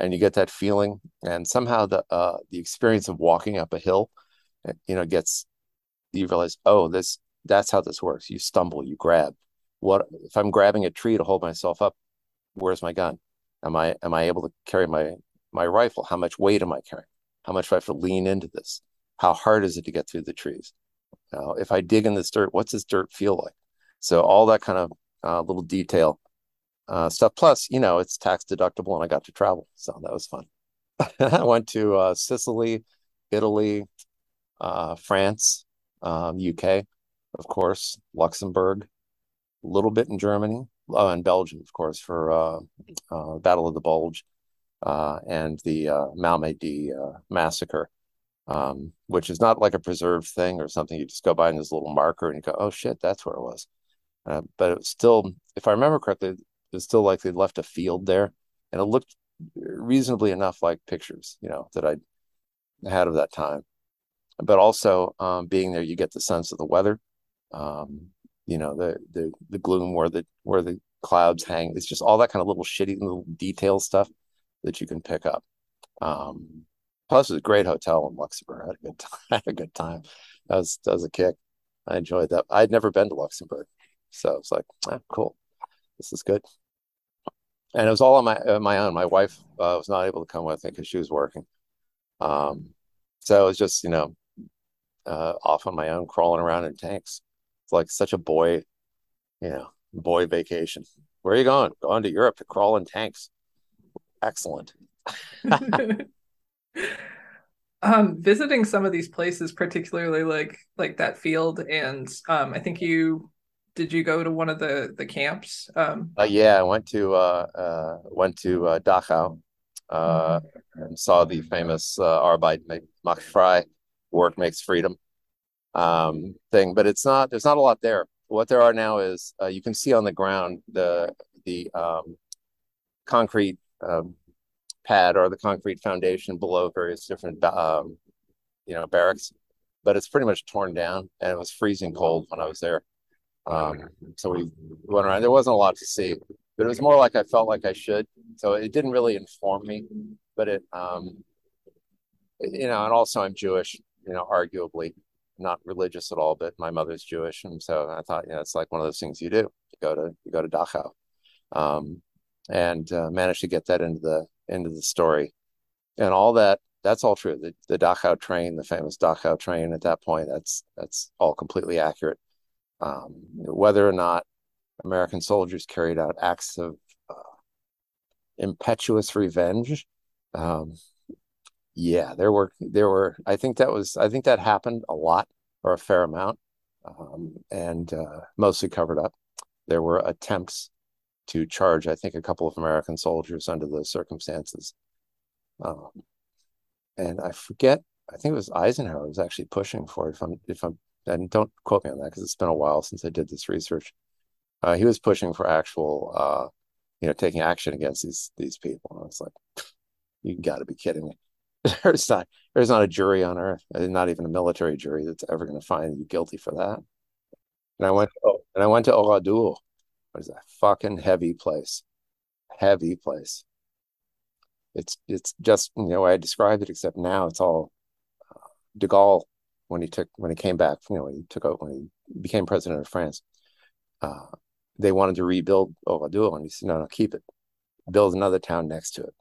[SPEAKER 3] And you get that feeling, and somehow the uh, the experience of walking up a hill, you know, gets you realize, oh, this that's how this works. You stumble, you grab. What if I'm grabbing a tree to hold myself up? Where's my gun? Am I am I able to carry my my rifle? How much weight am I carrying? How much do I have to lean into this? How hard is it to get through the trees? Uh, if I dig in this dirt, what's this dirt feel like? So all that kind of uh, little detail uh, stuff. Plus, you know, it's tax deductible, and I got to travel, so that was fun. I went to uh, Sicily, Italy, uh, France, um, UK, of course, Luxembourg, a little bit in Germany, oh, and Belgium, of course, for uh, uh, Battle of the Bulge uh, and the uh, Malmedy uh, massacre, um, which is not like a preserved thing or something. You just go by and there's a little marker and you go, oh shit, that's where it was. Uh, but it was still, if I remember correctly, it was still like they left a field there and it looked reasonably enough like pictures, you know, that I had of that time. But also um, being there, you get the sense of the weather. Um, you know, the the the gloom where the where the clouds hang. It's just all that kind of little shitty little detail stuff that you can pick up. Um, plus, it was a great hotel in Luxembourg. I had a good time. I had a good time. That was that was a kick. I enjoyed that. I'd never been to Luxembourg, so it's like, ah, cool. This is good. And it was all on my uh, my own. My wife uh, was not able to come with me because she was working. Um, so it was just you know uh, off on my own, crawling around in tanks. It's like such a boy, you know, boy vacation. Where are you going? Going to Europe to crawl in tanks. Excellent.
[SPEAKER 1] um visiting some of these places particularly like like that field and um i think you did you go to one of the the camps um
[SPEAKER 3] uh, yeah i went to uh uh went to uh dachau uh mm-hmm. and saw the famous uh arbeit macht frei work makes freedom um thing but it's not there's not a lot there. What there are now is uh, you can see on the ground the the um concrete um, pad or the concrete foundation below various different um, you know barracks but it's pretty much torn down and it was freezing cold when i was there. Um, so we went around there wasn't a lot to see but it was more like i felt like i should. So it didn't really inform me but it um, you know and also i'm jewish you know arguably not religious at all but my mother's jewish and so i thought you know, it's like one of those things you do you go to you go to dachau um, and uh, managed to get that into the into the story. And all that, that's all true. The, the Dachau train, the famous Dachau train at that point, that's that's all completely accurate. Um, whether or not American soldiers carried out acts of uh, impetuous revenge, um, yeah, there were there were. I think that was I think that happened a lot or a fair amount, um, and uh, mostly covered up. There were attempts to charge, I think, a couple of American soldiers under those circumstances. Um, and I forget, I think it was Eisenhower was actually pushing for it. If I'm, if I'm, and don't quote me on that because it's been a while since I did this research. Uh, he was pushing for actual, uh, you know, taking action against these these people. And I was like, you got to be kidding me. There's not there's not a jury on earth, not even a military jury that's ever going to find you guilty for that. And I went, oh, and I went to Oradour, was a fucking heavy place. Heavy place. It's it's just you know I described it, except now it's all uh, De Gaulle when he took when he came back. You know when he took out when he became president of France. Uh, they wanted to rebuild Oradour, and he said, "No, no, keep it. Build another town next to it,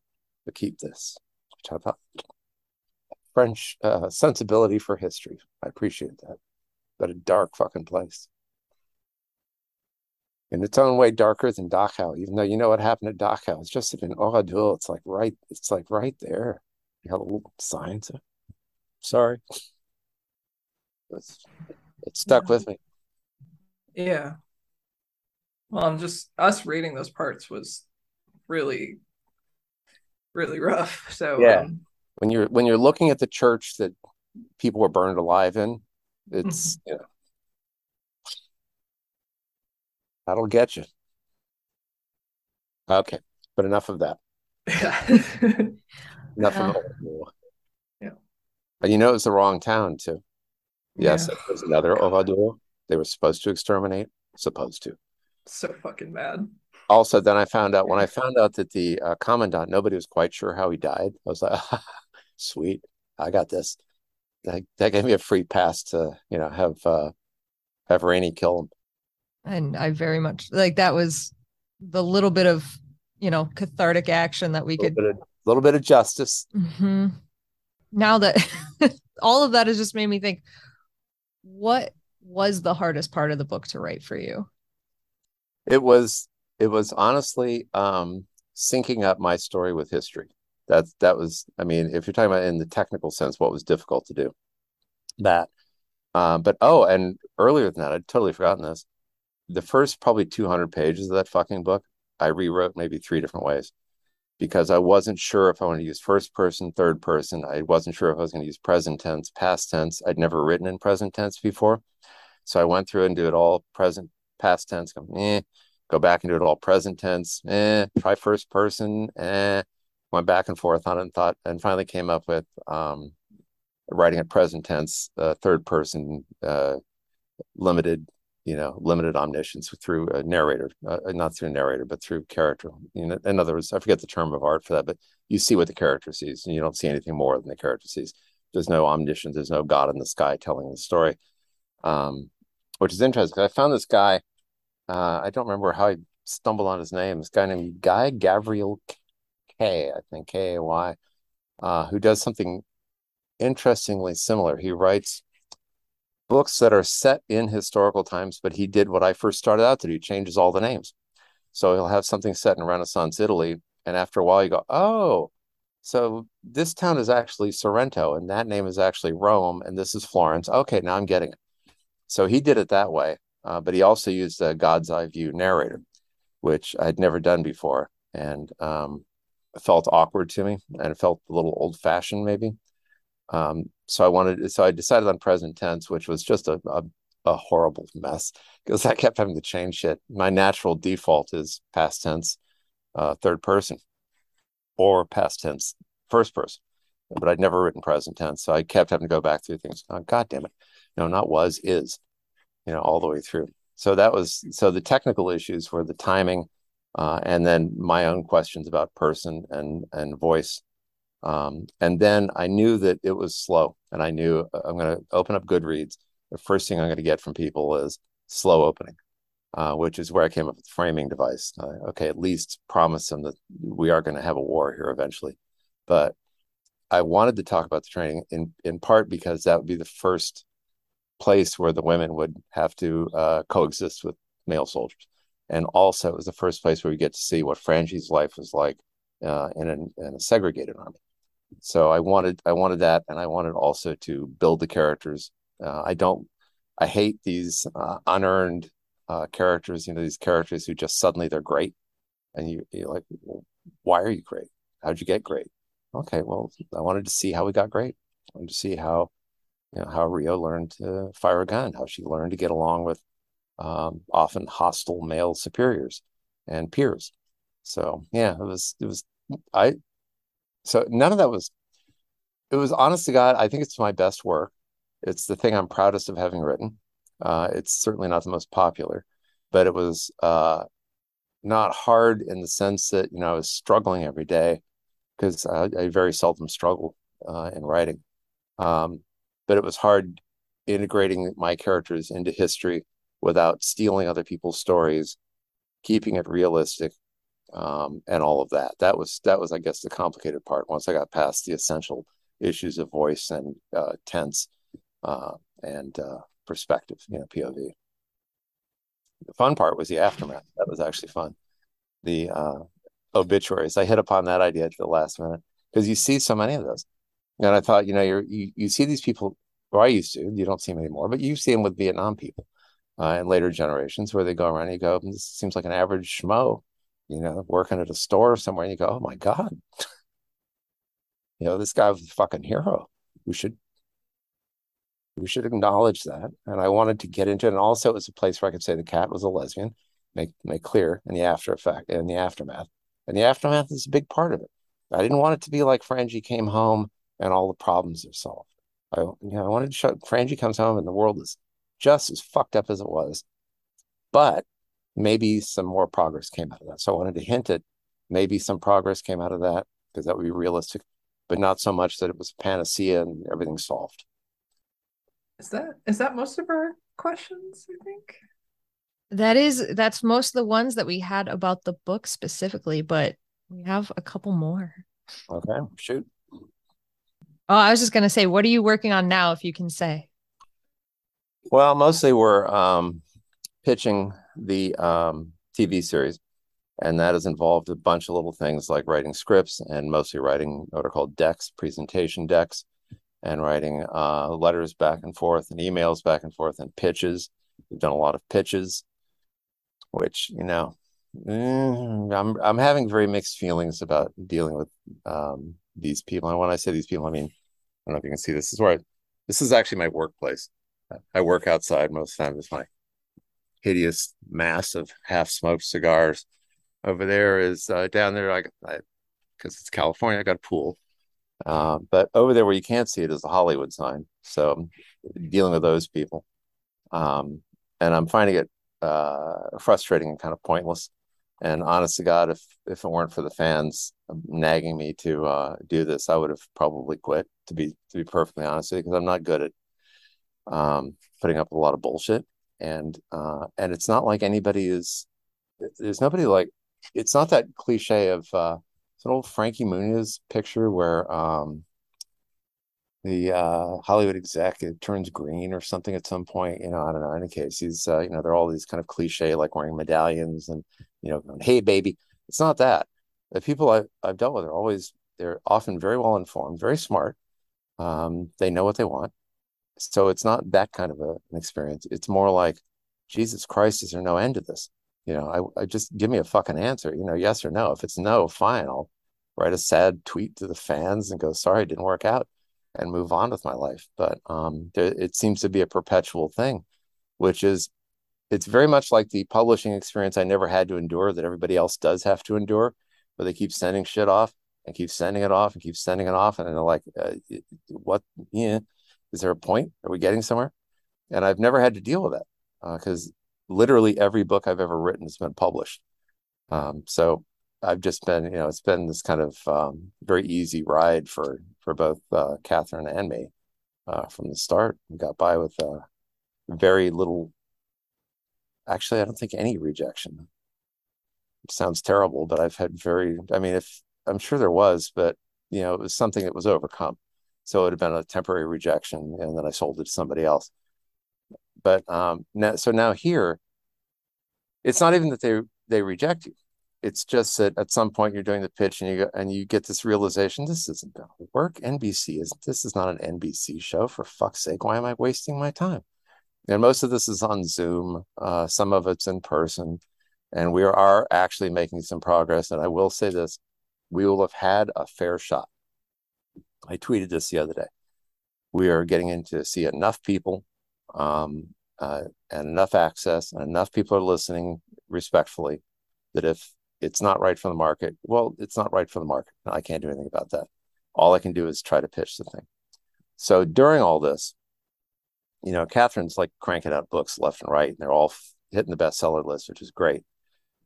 [SPEAKER 3] but keep this." Which I thought French uh, sensibility for history. I appreciate that, but a dark fucking place in its own way darker than Dachau, even though you know what happened at Dachau. It's just in Oradour, it's like right, it's like right there. You have a little signs. Sorry. It's, it stuck with me.
[SPEAKER 1] Yeah. Well, I'm just us reading those parts was really, really rough. So
[SPEAKER 3] yeah, um, when you're when you're looking at the church that people were burned alive in, it's mm-hmm. you know That'll get you. Okay, but enough of that. Of that.
[SPEAKER 1] Yeah.
[SPEAKER 3] But you know, it's the wrong town too. Yes, yeah. was another Oradour. They were supposed to exterminate. Supposed to.
[SPEAKER 1] So fucking bad.
[SPEAKER 3] Also, then I found out when I found out that the uh, commandant, nobody was quite sure how he died. I was like, sweet, I got this. That, that gave me a free pass to, you know, have uh, have Rainy kill him
[SPEAKER 2] and I very much like that was the little bit of you know cathartic action that we could
[SPEAKER 3] a little bit of justice.
[SPEAKER 2] Mm-hmm. Now that all of that has just made me think, what was the hardest part of the book to write for you?
[SPEAKER 3] It was it was honestly um syncing up my story with history. That that was I mean, if you're talking about in the technical sense, what was difficult to do. That um, but oh, and earlier than that, I'd totally forgotten this the first probably 200 pages of that fucking book, I rewrote maybe three different ways because I wasn't sure if I wanted to use first person, third person. I wasn't sure if I was going to use present tense, past tense. I'd never written in present tense before. So I went through and do it all present, past tense, go, eh, go back and do it all present tense, eh, try first person, eh, went back and forth on it and thought, and finally came up with um, writing at present tense, uh, third person, uh, limited, you know, limited omniscience through a narrator, uh, not through a narrator, but through character. You know, in other words, I forget the term of art for that, but you see what the character sees, and you don't see anything more than the character sees. There's no omniscience. There's no God in the sky telling the story, um, which is interesting. I found this guy. Uh, I don't remember how I stumbled on his name. This guy named Guy Gavriel Kay, I think K A Y, uh, who does something interestingly similar. He writes books that are set in historical times, but he did what I first started out to do, changes all the names. So he'll have something set in Renaissance Italy, and after a while you go, oh, so this town is actually Sorrento, and that name is actually Rome, and this is Florence. Okay, now I'm getting it. So he did it that way, uh, but he also used a God's eye view narrator, which I'd never done before, and um, felt awkward to me, and it felt a little old fashioned maybe. Um, so I wanted, so I decided on present tense, which was just a, a, a horrible mess because I kept having to change shit. My natural default is past tense, uh, third person, or past tense, first person. But I'd never written present tense, so I kept having to go back through things. Oh, God damn it! No, not was is, you know, all the way through. So that was so the technical issues were the timing, uh, and then my own questions about person and and voice um, and then I knew that it was slow, and I knew uh, I'm going to open up Goodreads. The first thing I'm going to get from people is slow opening, uh, which is where I came up with the framing device. Uh, okay, at least promise them that we are going to have a war here eventually. But I wanted to talk about the training in in part because that would be the first place where the women would have to uh, coexist with male soldiers, and also it was the first place where we get to see what Frangie's life was like uh, in, an, in a segregated army. So i wanted i wanted that and i wanted also to build the characters. Uh, i don't i hate these uh, unearned uh, characters you know these characters who just suddenly they're great. And you, you're like why are you great? How'd you get great? Okay well i wanted to see how we got great. I wanted to see how you know how rio learned to fire a gun how she learned to get along with um, often hostile male superiors and peers. So yeah it was it was i so none of that was it was honest to god i think it's my best work. It's the thing i'm proudest of having written. Uh, it's certainly not the most popular but it was uh, not hard in the sense that you know i was struggling every day because I, I, very seldom struggle uh, in writing. Um, but it was hard integrating my characters into history without stealing other people's stories keeping it realistic um, and all of that. That was that was, I guess, the complicated part. Once I got past the essential issues of voice and uh, tense uh, and uh, perspective, you know, POV. The fun part was the aftermath. That was actually fun. The uh, obituaries. I hit upon that idea at the last minute because you see so many of those, and I thought, you know, you you see these people. Or I used to. You don't see them anymore, but you see them with Vietnam people uh, in later generations where they go around and you go, this seems like an average schmo you know, working at a store somewhere, and you go, "Oh my god, you know, this guy was a fucking hero. We should we should acknowledge that." And I wanted to get into it, and also it was a place where I could say the cat was a lesbian, make make clear in the after effect in the aftermath, and the aftermath is a big part of it. I didn't want it to be like Frangie came home and all the problems are solved. I you know I wanted to show Frangie comes home and the world is just as fucked up as it was, but maybe some more progress came out of that. So I wanted to hint at maybe some progress came out of that because that would be realistic, but not so much that it was a panacea and everything solved.
[SPEAKER 1] Is that is that most of our questions? I think
[SPEAKER 2] that is that's most of the ones that we had about the book specifically, but we have a couple more.
[SPEAKER 3] Okay, shoot.
[SPEAKER 2] Oh, I was just gonna say, what are you working on now, if you can say?
[SPEAKER 3] Well, mostly we're um, pitching the um, TV series, and that has involved a bunch of little things like writing scripts and mostly writing what are called decks, presentation decks, and writing uh, letters back and forth and emails back and forth and pitches. We've done a lot of pitches, which you know, mm, I'm I'm having very mixed feelings about dealing with um, these people. And when I say these people, I mean I don't know if you can see this. this is where I, this is actually my workplace. I work outside most of the time. It's my hideous mass of half smoked cigars. Over there is uh, down there. I because it's California. I got a pool. Uh, but over there where you can't see it is the Hollywood sign. So dealing with those people. Um, and I'm finding it uh, frustrating and kind of pointless. And honest to God, if if it weren't for the fans nagging me to uh, do this, I would have probably quit. To be to be perfectly honest with you, because I'm not good at um, putting up a lot of bullshit. And uh, and it's not like anybody is. There's nobody like. It's not that cliche of. Uh, it's an old Frankie Muniz picture where um, the uh, Hollywood exec it turns green or something at some point. You know, I don't know. In any case, he's uh, you know they're all these kind of cliche like wearing medallions and you know, going, hey baby. It's not that. The people I've, I've dealt with are always they're often very well informed, very smart. Um, they know what they want. So it's not that kind of a, an experience. It's more like, Jesus Christ, is there no end to this? You know, I, I just give me a fucking answer, you know, yes or no. If it's no, fine. I'll write a sad tweet to the fans and go, sorry, it didn't work out and move on with my life. But um, there, it seems to be a perpetual thing, which is it's very much like the publishing experience I never had to endure that everybody else does have to endure, where they keep sending shit off and keep sending it off and keep sending it off, and they're like, uh, "What? Yeah, is there a point? Are we getting somewhere?" And I've never had to deal with that because uh, literally every book I've ever written has been published. Um, so I've just been, you know, it's been this kind of um, very easy ride for for both uh, Katherine and me uh, from the start. We got by with very little actually, I don't think any rejection. It sounds terrible, but I've had very, I mean, if I'm sure there was, but you know, it was something that was overcome. So it have been a temporary rejection, and then I sold it to somebody else. But um, now, so now here, it's not even that they they reject you. It's just that at some point you're doing the pitch and you go, and you get this realization: this isn't going to work. NBC is this is not an NBC show. For fuck's sake, why am I wasting my time? and most of this is on Zoom. Uh, some of it's in person, and we are actually making some progress. And I will say this: we will have had a fair shot. I tweeted this the other day. We are getting in to see enough people, um, uh, and enough access, and enough people are listening respectfully. That if it's not right for the market, well, it's not right for the market. I can't do anything about that. All I can do is try to pitch the thing. So during all this, you know, Katherine's like cranking out books left and right, and they're all hitting the bestseller list, which is great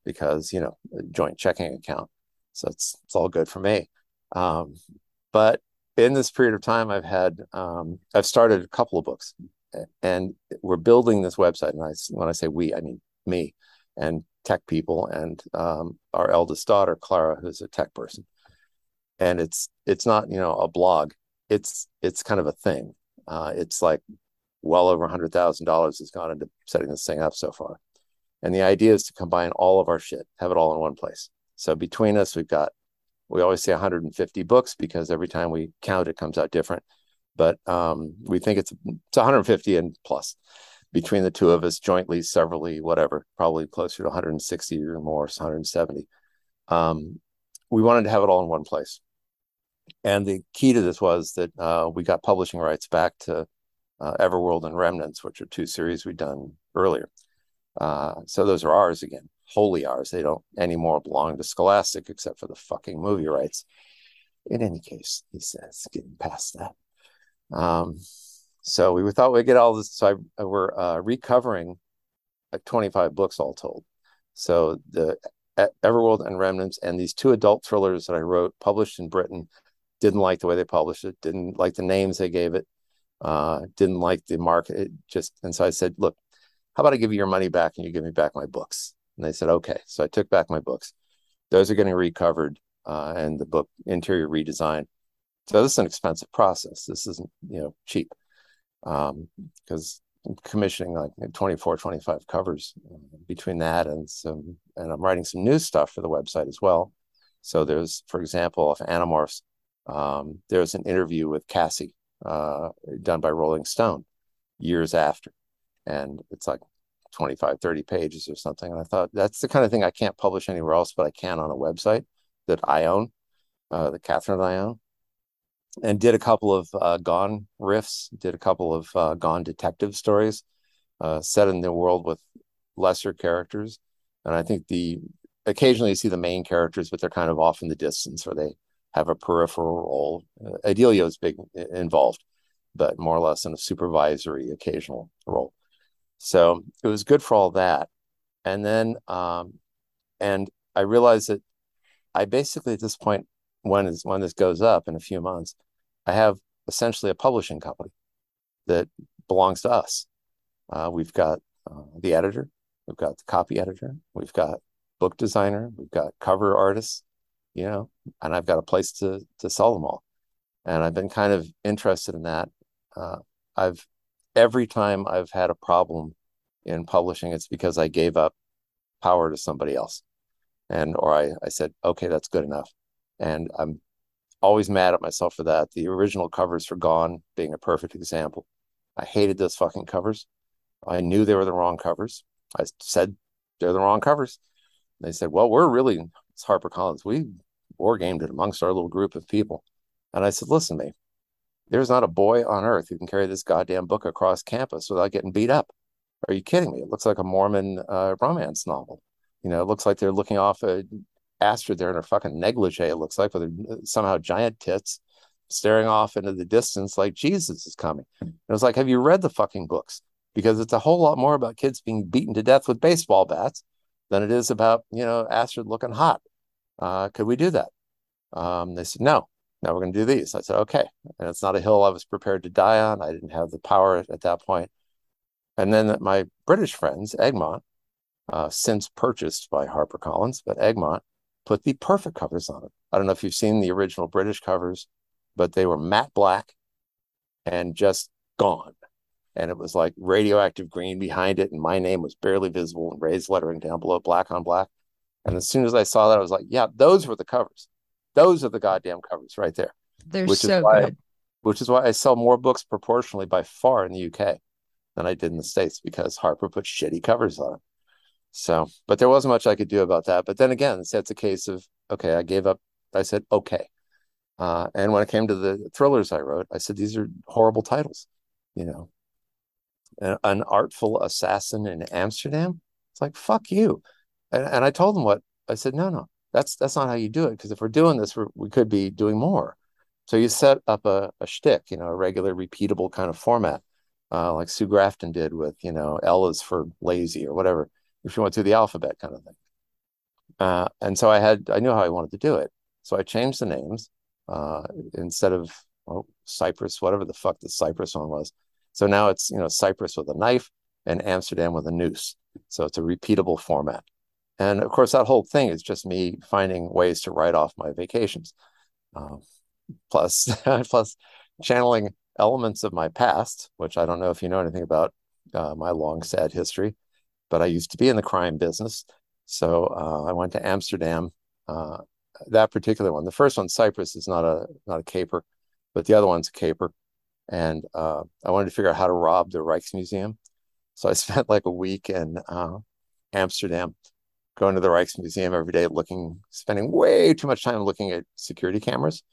[SPEAKER 3] because you know, joint checking account. So it's it's all good for me. Um, but in this period of time, I've had um, I've started a couple of books, and we're building this website. And I when I say we, I mean me and tech people and um, our eldest daughter Clara, who's a tech person. And it's it's not you know a blog. It's it's kind of a thing. Uh, it's like well over $100,000 has gone into setting this thing up so far. And the idea is to combine all of our shit, have it all in one place. So between us, we've got, we always say 150 books because every time we count, it comes out different. But um, we think it's, it's 150 and plus between the two of us, jointly, severally, whatever, probably closer to 160 or more, 170. Um, we wanted to have it all in one place. And the key to this was that uh, we got publishing rights back to uh, Everworld and Remnants, which are two series we'd done earlier. Uh, so those are ours again, wholly ours. They don't anymore belong to Scholastic except for the fucking movie rights. In any case, he says, getting past that. Um, so we thought we'd get all this. So I, we're uh, recovering like 25 books all told. So the Everworld and Remnants and these two adult thrillers that I wrote, published in Britain, didn't like the way they published it, didn't like the names they gave it uh, didn't like the market. It just and so I said, look, how about I give you your money back and you give me back my books? And they said, okay. So I took back my books. Those are getting recovered uh, and the book interior redesign. So this is an expensive process. This isn't you know cheap because um, commissioning like 24, 25 covers uh, between that and some, and I'm writing some new stuff for the website as well. So there's, for example, of Animorphs, um, there's an interview with Cassie, uh, done by Rolling Stone years after. And it's like 25, 30 pages or something. And I thought that's the kind of thing I can't publish anywhere else, but I can on a website that I own, uh, that Katherine and I own. And did a couple of uh, Gone riffs, did a couple of uh, Gone detective stories uh, set in the world with lesser characters. And I think the occasionally you see the main characters, but they're kind of off in the distance, or they have a peripheral role. Uh, is big involved, but more or less in a supervisory occasional role. So it was good for all that. And then, um, and I realized that I basically at this point, when is when this goes up in a few months, I have essentially a publishing company that belongs to us. Uh, we've got uh, the editor, we've got the copy editor, we've got book designer, we've got cover artists, you know, and I've got a place to to sell them all. And I've been kind of interested in that. Uh, I've every time I've had a problem in publishing, it's because I gave up power to somebody else, and or I I said, okay, that's good enough, and I'm always mad at myself for that. The original covers for Gone being a perfect example. I hated those fucking covers. I knew they were the wrong covers. I said they're the wrong covers. They said, "Well, we're really it's HarperCollins. We war gamed it amongst our little group of people." And I said, "Listen me. There's not a boy on earth who can carry this goddamn book across campus without getting beat up. Are you kidding me? It looks like a Mormon uh, romance novel. You know, it looks like they're looking off a Astrid there in her fucking negligee. It looks like with uh, somehow giant tits staring off into the distance like Jesus is coming. And was like, have you read the fucking books? Because it's a whole lot more about kids being beaten to death with baseball bats than it is about, you know, Astrid looking hot. Uh, could we do that? Um, they said, no, now we're going to do these. I said, okay. And it's not a hill I was prepared to die on. I didn't have the power at that point. And then my British friends, Egmont, uh, since purchased by HarperCollins, but Egmont put the perfect covers on it. I don't know if you've seen the original British covers, but they were matte black and just gone. And it was like radioactive green behind it, and my name was barely visible in raised lettering down below, black on black. And as soon as I saw that, I was like, yeah, those were the covers. Those are the goddamn covers right there.
[SPEAKER 2] They're which so is why, good.
[SPEAKER 3] Which is why I sell more books proportionally by far in the UK than I did in the States because Harper put shitty covers on it. So, but there wasn't much I could do about that. But then again, it's a case of okay, I gave up. I said okay. Uh, and when it came to the thrillers I wrote, I said these are horrible titles. You know, an, an artful assassin in Amsterdam. It's like fuck you. And, and I told them what I said. No, no, that's that's not how you do it. Because if we're doing this, we're, we could be doing more. So you set up a, a shtick, you know, a regular, repeatable kind of format, uh, like Sue Grafton did with, you know, L is for lazy or whatever if you went through the alphabet kind of thing. Uh, and so I had, I knew how I wanted to do it. So I changed the names uh, instead of well, Cyprus, whatever the fuck the Cyprus one was. So now it's, you know, Cyprus with a knife and Amsterdam with a noose. So it's a repeatable format. And of course, that whole thing is just me finding ways to write off my vacations. Uh, plus, plus channeling elements of my past, which I don't know if you know anything about uh, my long, sad history but I used to be in the crime business. So uh, I went to Amsterdam. Uh, that particular one, the first one, Cyprus, is not a not a caper, but the other one's a caper. And uh, I wanted to figure out how to rob the Rijksmuseum. So I spent like a week in uh, Amsterdam, going to the Rijksmuseum every day, looking, spending way too much time looking at security cameras,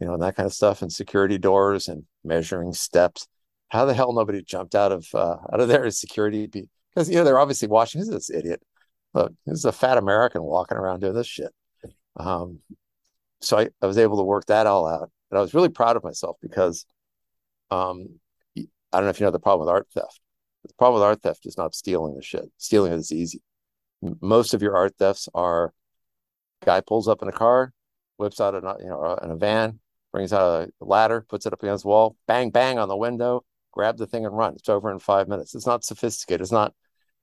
[SPEAKER 3] you know, and that kind of stuff, and security doors and measuring steps. How the hell nobody jumped out of uh, out of there as security? because you know they're obviously watching. Who's this idiot? Look, this is a fat American walking around doing this shit. Um, so I, I was able to work that all out, and I was really proud of myself because um, I don't know if you know the problem with art theft. The problem with art theft is not stealing the shit. Stealing it is easy. Most of your art thefts are guy pulls up in a car, whips out a you know in a van, brings out a ladder, puts it up against the wall, bang bang on the window, grab the thing and run. It's over in five minutes. It's not sophisticated. It's not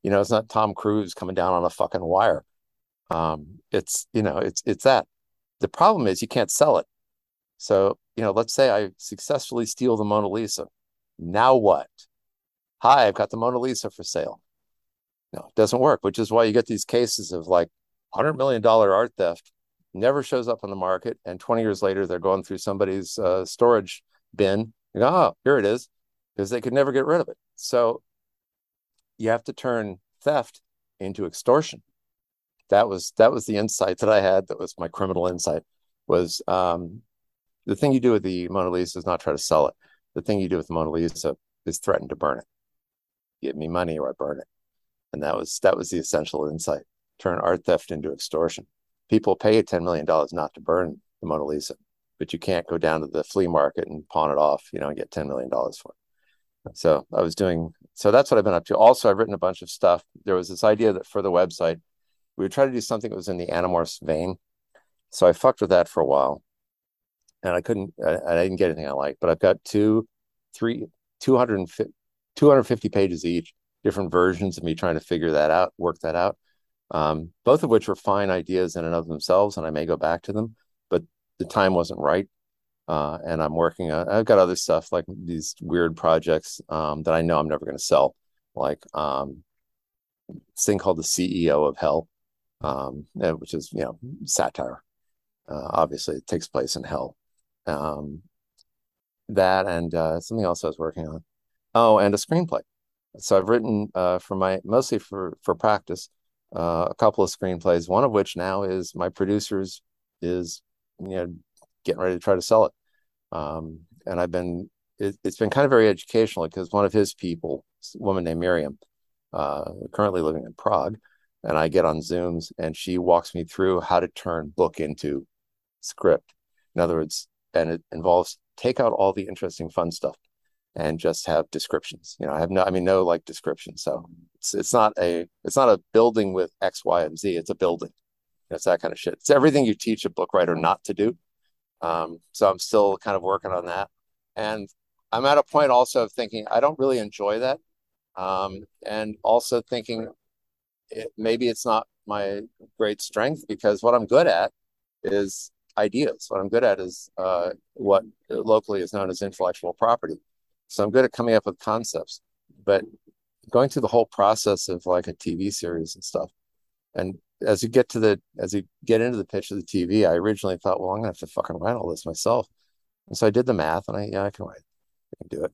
[SPEAKER 3] you know, it's not Tom Cruise coming down on a fucking wire. Um, it's you know, it's it's that. The problem is you can't sell it. So you know, let's say I successfully steal the Mona Lisa. Now what? Hi, I've got the Mona Lisa for sale. No, it doesn't work. Which is why you get these cases of like hundred million dollar art theft never shows up on the market, and twenty years later they're going through somebody's uh, storage bin. Go, oh, here it is, because they could never get rid of it. So you have to turn theft into extortion. That was that was the insight that I had. That was my criminal insight. Was um, the thing you do with the Mona Lisa is not try to sell it. The thing you do with the Mona Lisa is threaten to burn it. Give me money or I burn it. And that was that was the essential insight. turn art theft into extortion. People pay $10 million not to burn the Mona Lisa, but you can't go down to the flea market and pawn it off, you know, and get $10 million for it. So I was doing, so that's what I've been up to. Also, I've written a bunch of stuff. There was this idea that for the website, we would try to do something that was in the Animorphs vein. So I fucked with that for a while and I couldn't, I, I didn't get anything I liked, but I've got two, three, 250, 250 pages each, different versions of me trying to figure that out, work that out. Um, both of which were fine ideas in and of themselves, and I may go back to them, but the time wasn't right. Uh, and I'm working on, I've got other stuff like these weird projects um, that I know I'm never going to sell, like um, this thing called the CEO of Hell, um, which is, you know, satire. Uh, obviously, it takes place in hell. Um, that and uh, something else I was working on. Oh, and a screenplay. So I've written uh, for my mostly for for practice uh, a couple of screenplays. One of which now is my producers is you know getting ready to try to sell it. Um, and I've been it, has been kind of very educational because one of his people, woman named Miriam, uh, currently living in Prague, and I get on Zooms and she walks me through how to turn book into script. In other words, and it involves take out all the interesting fun stuff and just have descriptions. You know, I have no, I mean, no like description. So it's it's not a it's not a building with X, Y, and Z. It's a building. It's that kind of shit. It's everything you teach a book writer not to do. Um, so I'm still kind of working on that, and I'm at a point also of thinking I don't really enjoy that, um, and also thinking it, maybe it's not my great strength because what I'm good at is ideas. What I'm good at is uh, what locally is known as intellectual property. So I'm good at coming up with concepts, but going through the whole process of like a TV series and stuff. And as you get to the as you get into the pitch of the TV, I originally thought, well, I'm gonna have to fucking write all this myself. And so I did the math, and I yeah, I can write, I can do it.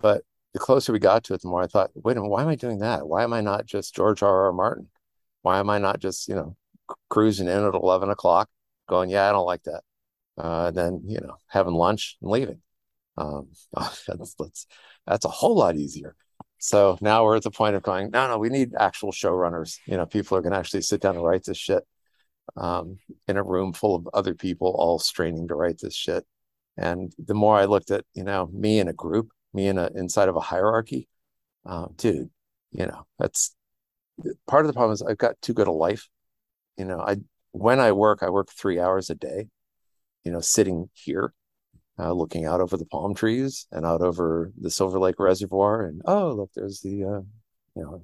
[SPEAKER 3] But the closer we got to it, the more I thought, wait a minute, why am I doing that? Why am I not just George R. R. Martin? Why am I not just you know cruising in at eleven o'clock, going, yeah, I don't like that. Uh, then you know, having lunch and leaving. Um, that's, that's that's a whole lot easier. So now we're at the point of going, no, no, we need actual showrunners. You know, people are going to actually sit down and write this shit um, in a room full of other people all straining to write this shit. And the more I looked at, you know, me in a group, me in a inside of a hierarchy, uh, dude, you know, that's part of the problem is I've got too good a life. You know, I when I work, I work three hours a day, you know, sitting here, uh, looking out over the palm trees and out over the Silver Lake Reservoir. And oh, look, there's the, uh, you know,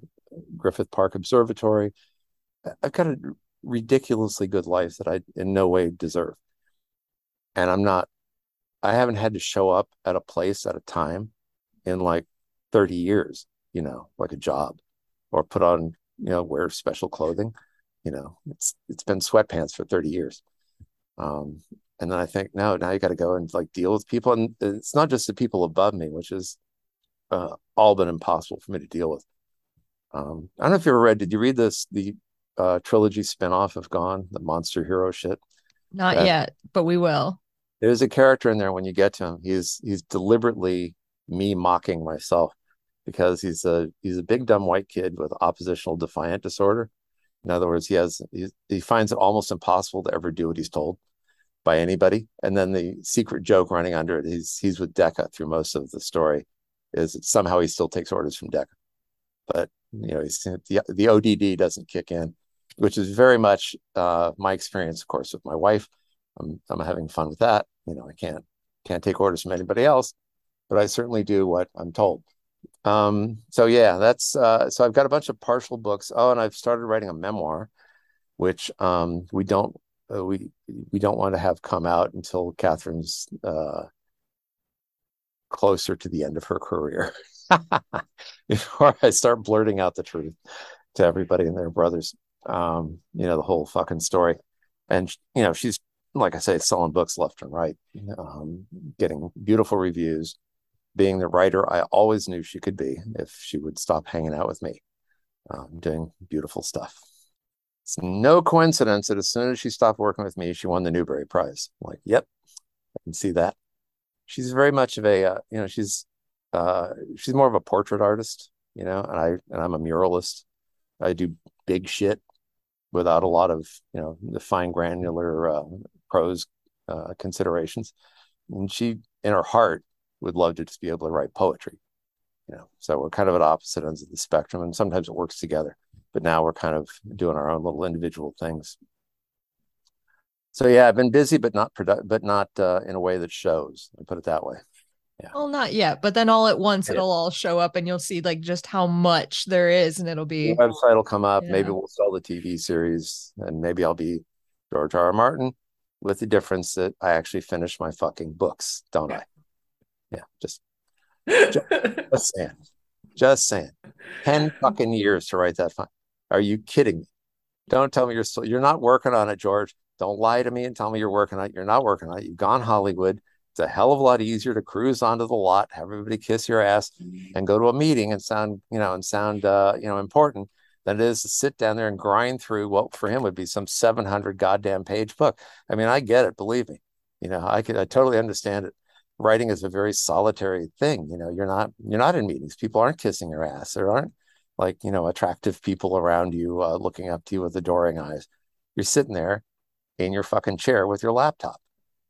[SPEAKER 3] Griffith Park Observatory. I've got a ridiculously good life that I in no way deserve. And I'm not, I haven't had to show up at a place at a time in like 30 years, you know, like a job or put on, you know, wear special clothing you know it's it's been sweatpants for 30 years um, and then i think no now you got to go and like deal with people. And it's not just the people above me which is uh, all but impossible for me to deal with. Um, i don't know if you ever read did you read this the uh, trilogy spinoff of gone the monster hero shit?
[SPEAKER 2] Not that, yet but we will.
[SPEAKER 3] There's a character in there when you get to him he's he's deliberately me mocking myself because he's a he's a big dumb white kid with oppositional defiant disorder. In other words, he has he, he finds it almost impossible to ever do what he's told by anybody. And then the secret joke running under it, he's he's with Dekka through most of the story, is somehow he still takes orders from Dekka. But you know, he's the the ODD doesn't kick in, which is very much uh, my experience, of course, with my wife. I'm I'm having fun with that. You know, I can't can't take orders from anybody else, but I certainly do what I'm told. Um, so yeah, that's uh, so I've got a bunch of partial books. Oh, and I've started writing a memoir, which um, we don't uh, we we don't want to have come out until Katherine's uh, closer to the end of her career. Before I start blurting out the truth to everybody and their brothers, um, you know, the whole fucking story. And you know, she's like I say, selling books left and right, um, getting beautiful reviews being the writer I always knew she could be if she would stop hanging out with me, um, doing beautiful stuff. It's no coincidence that as soon as she stopped working with me, she won the Newbery Prize. I'm like, yep, I can see that. She's very much of a, uh, you know, she's uh, she's more of a portrait artist, you know, and I and I'm a muralist. I do big shit, without a lot of you know the fine granular uh, prose uh, considerations. And she, in her heart, would love to just be able to write poetry. You know, so we're kind of at opposite ends of the spectrum, and sometimes it works together. But now we're kind of doing our own little individual things. So yeah, I've been busy, but not produ- but not uh, in a way that shows. I put it that way.
[SPEAKER 2] Yeah. Well, not yet, but then all at once it'll all show up, and you'll see like just how much there is, and it'll be
[SPEAKER 3] the website will come up. Yeah. Maybe we'll sell the TV series, and maybe I'll be George R. R. Martin, with the difference that I actually finish my fucking books, don't I? Yeah, just just, just saying, just saying. Ten fucking years to write that. Fun. Are you kidding me? Don't tell me you're still. You're not working on it, George. Don't lie to me and tell me you're working on it. You're not working on it. You've gone Hollywood. It's a hell of a lot easier to cruise onto the lot, have everybody kiss your ass, and go to a meeting and sound, you know, and sound, uh, you know, important than it is to sit down there and grind through what for him would be some 700 goddamn page book. I mean, I get it, believe me. You know, I could, I totally understand it. Writing is a very solitary thing. You know, you're not, you're not in meetings. People aren't kissing your ass. There aren't like, you know, attractive people around you uh, looking up to you with adoring eyes. You're sitting there in your fucking chair with your laptop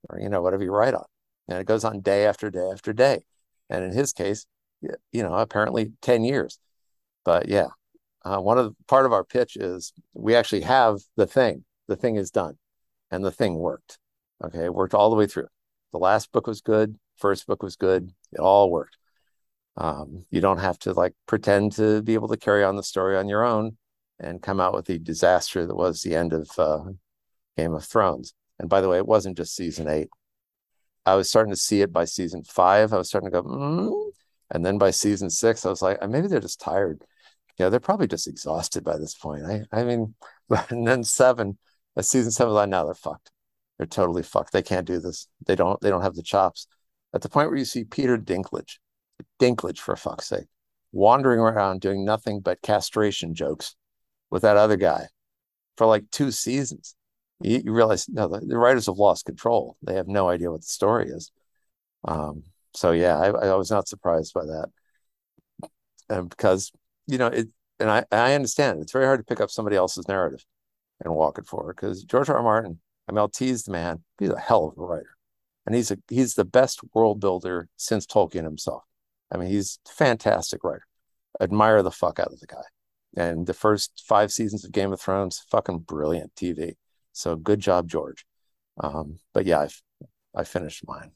[SPEAKER 3] or, you know, whatever you write on and it goes on day after day after day. And in his case, you know, apparently 10 years. But yeah, uh, one of the, part of our pitch is we actually have the thing. The thing is done, and the thing worked. Okay, it worked all the way through. The last book was good. First book was good. It all worked. Um, you don't have to like pretend to be able to carry on the story on your own and come out with the disaster that was the end of uh, Game of Thrones. And by the way, it wasn't just season eight. I was starting to see it by season five. I was starting to go, mm. and then by season six, I was like, maybe they're just tired. You know, they're probably just exhausted by this point. I, I mean, and then seven, a season seven, like, now they're fucked. They're totally fucked. They can't do this. They don't. They don't have the chops. At the point where you see Peter Dinklage, Dinklage for fuck's sake, wandering around doing nothing but castration jokes with that other guy for like two seasons you, you realize no, the, the, writers have lost control. They have no idea what the story is. Um, so yeah, I, I, was not surprised by that, and because you know it, and I, I understand it's very hard to pick up somebody else's narrative and walk it forward because George R. R. Martin, I mean, I'll tease the man. He's a hell of a writer, and he's a he's the best world builder since Tolkien himself. I mean, he's a fantastic writer. Admire the fuck out of the guy. And the first five seasons of Game of Thrones, fucking brilliant TV. So good job, George. Um, but yeah, I've, I finished mine.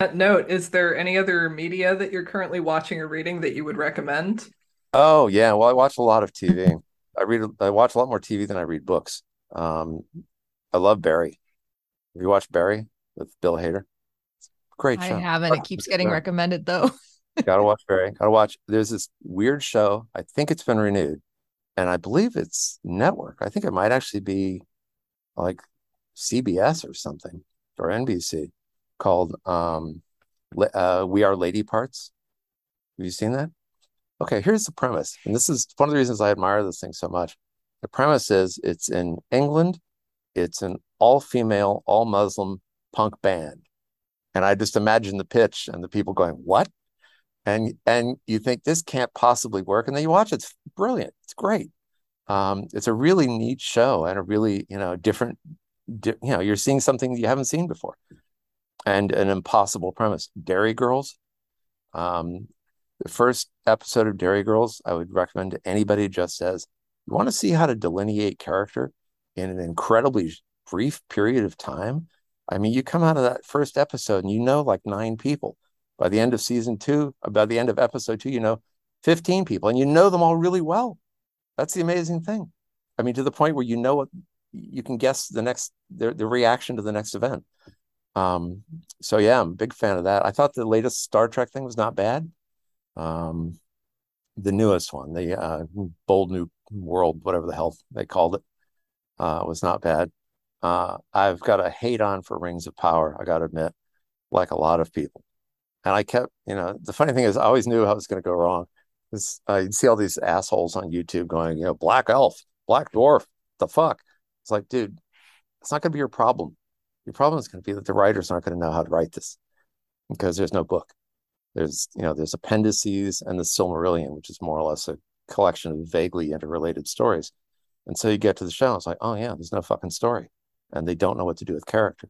[SPEAKER 1] That note, is there any other media that you're currently watching or reading that you would recommend?
[SPEAKER 3] Oh yeah, well I watch a lot of TV. I read I watch a lot more TV than I read books. Um, I love Barry. Have you watched Barry with Bill Hader? Great show.
[SPEAKER 2] I haven't. It keeps getting recommended though.
[SPEAKER 3] Gotta watch Barry. Gotta watch. There's this weird show. I think it's been renewed and I believe it's network. I think it might actually be like CBS or something or NBC called um, uh, "We Are Lady Parts." Have you seen that? Okay, here's the premise, and this is one of the reasons I admire this thing so much. The premise is it's in England. It's an all-female, all-Muslim punk band, and I just imagine the pitch and the people going, "What?" and and you think this can't possibly work. And then you watch it, it's brilliant. It's great. Um, it's a really neat show and a really you know different di- you know you're seeing something you haven't seen before. And an impossible premise. Derry Girls. Um, the first episode of Derry Girls i would recommend to anybody just as you want to see how to delineate character in an incredibly brief period of time i mean you come out of that first episode and you know like nine people by the end of season two, by the end of episode two, you know 15 people and you know them all really well. That's the amazing thing. I mean, to the point where you know what you can guess the next the, the reaction to the next event. Um, so yeah, I'm a big fan of that. I thought the latest Star Trek thing was not bad. Um, the newest one, the uh, Bold New World, whatever the hell they called it, uh, was not bad. Uh, I've got a hate on for Rings of Power. I got to admit, like a lot of people. And I kept, you know, the funny thing is, I always knew it was going to go wrong. Uh, you'd see all these assholes on YouTube going, you know, Black Elf, Black Dwarf, the fuck. It's like, dude, it's not going to be your problem. Your problem is going to be that the writers aren't going to know how to write this because there's no book. There's, you know, there's appendices and the Silmarillion, which is more or less a collection of vaguely interrelated stories. And so you get to the show, it's like, oh yeah, there's no fucking story. And they don't know what to do with character.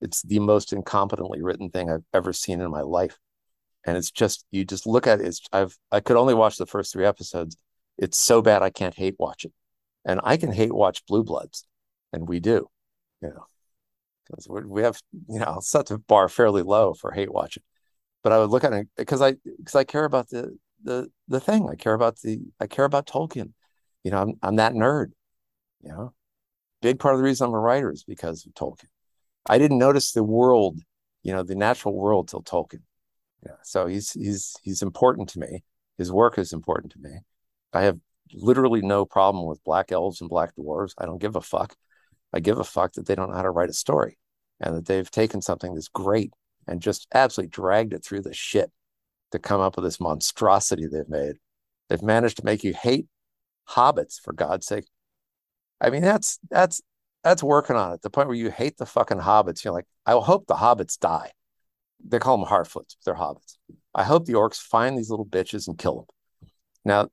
[SPEAKER 3] It's the most incompetently written thing I've ever seen in my life. And it's just you just look at it. It's I've I could only watch the first three episodes. It's so bad I can't hate watch it. And I can hate watch Blue Bloods, and we do, you know, because we have you know set the bar fairly low for hate watching. But I would look at it because I because I care about the the the thing. I care about the I care about Tolkien. You know, I'm I'm that nerd. You know, big part of the reason I'm a writer is because of Tolkien. I didn't notice the world, you know, the natural world till Tolkien. Yeah. So he's he's he's important to me. His work is important to me. I have literally no problem with black elves and black dwarves. I don't give a fuck. I give a fuck that they don't know how to write a story and that they've taken something that's great and just absolutely dragged it through the shit to come up with this monstrosity they've made. They've managed to make you hate hobbits for God's sake. I mean, that's that's that's working on it. The point where you hate the fucking hobbits. You're like, I hope the hobbits die. They call them Harfoots, they're hobbits. I hope the orcs find these little bitches and kill them. Now,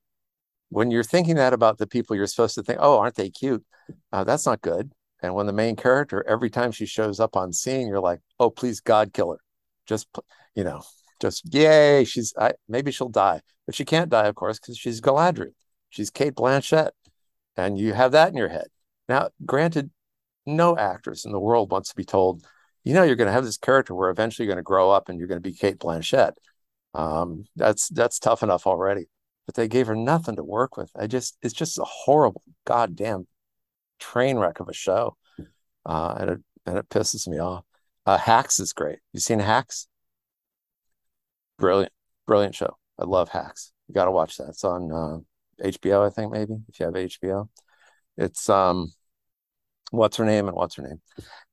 [SPEAKER 3] when you're thinking that about the people you're supposed to think, oh, aren't they cute? Uh, that's not good. And when the main character, every time she shows up on scene, you're like, oh, please God, kill her. Just, you know, just yay. She's I, maybe she'll die, but she can't die, of course, because she's Galadriel. She's Cate Blanchett, and you have that in your head. Now, granted, no actress in the world wants to be told, you know, you're going to have this character where eventually you're going to grow up and you're going to be Cate Blanchett. Um, that's that's tough enough already. But they gave her nothing to work with. I just it's just a horrible goddamn train wreck of a show, uh, and it and it pisses me off. Uh, Hacks is great. You seen Hacks? Brilliant, brilliant show. I love Hacks. You got to watch that. It's on uh, HBO, I think maybe if you have HBO. It's um, what's her name and what's her name.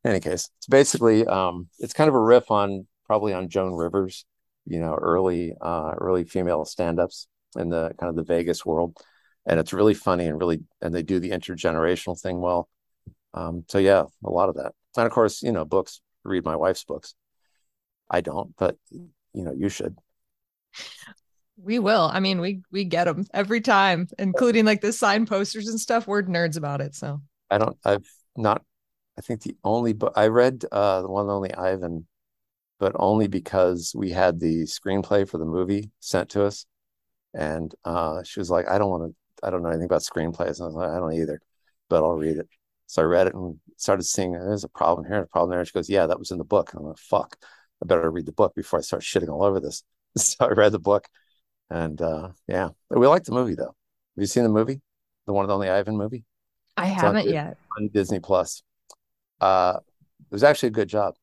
[SPEAKER 3] In any case, it's basically um, it's kind of a riff on probably on Joan Rivers, you know, early uh, early female stand-ups in the kind of the Vegas world, and it's really funny and really and they do the intergenerational thing well. Um, so yeah, a lot of that, and of course, you know, books. Read my wife's books. I don't, but you know, you should.
[SPEAKER 2] We will. I mean, we we get them every time, including like the sign posters and stuff. We're nerds about it. So
[SPEAKER 3] I don't. I've not. I think the only book I read, uh, the one only Ivan, but only because we had the screenplay for the movie sent to us, and uh, she was like, "I don't want to. I don't know anything about screenplays." And I was like, "I don't either, but I'll read it." So I read it and started seeing there's a problem here, a problem there. And she goes, "Yeah, that was in the book." And I'm like, "Fuck." I better read the book before I start shitting all over this. So I read the book, and uh, yeah, we like the movie though. Have you seen the movie, the one and only Ivan movie?
[SPEAKER 2] I it's haven't on, yet.
[SPEAKER 3] On Disney Plus. Uh, it was actually a good job,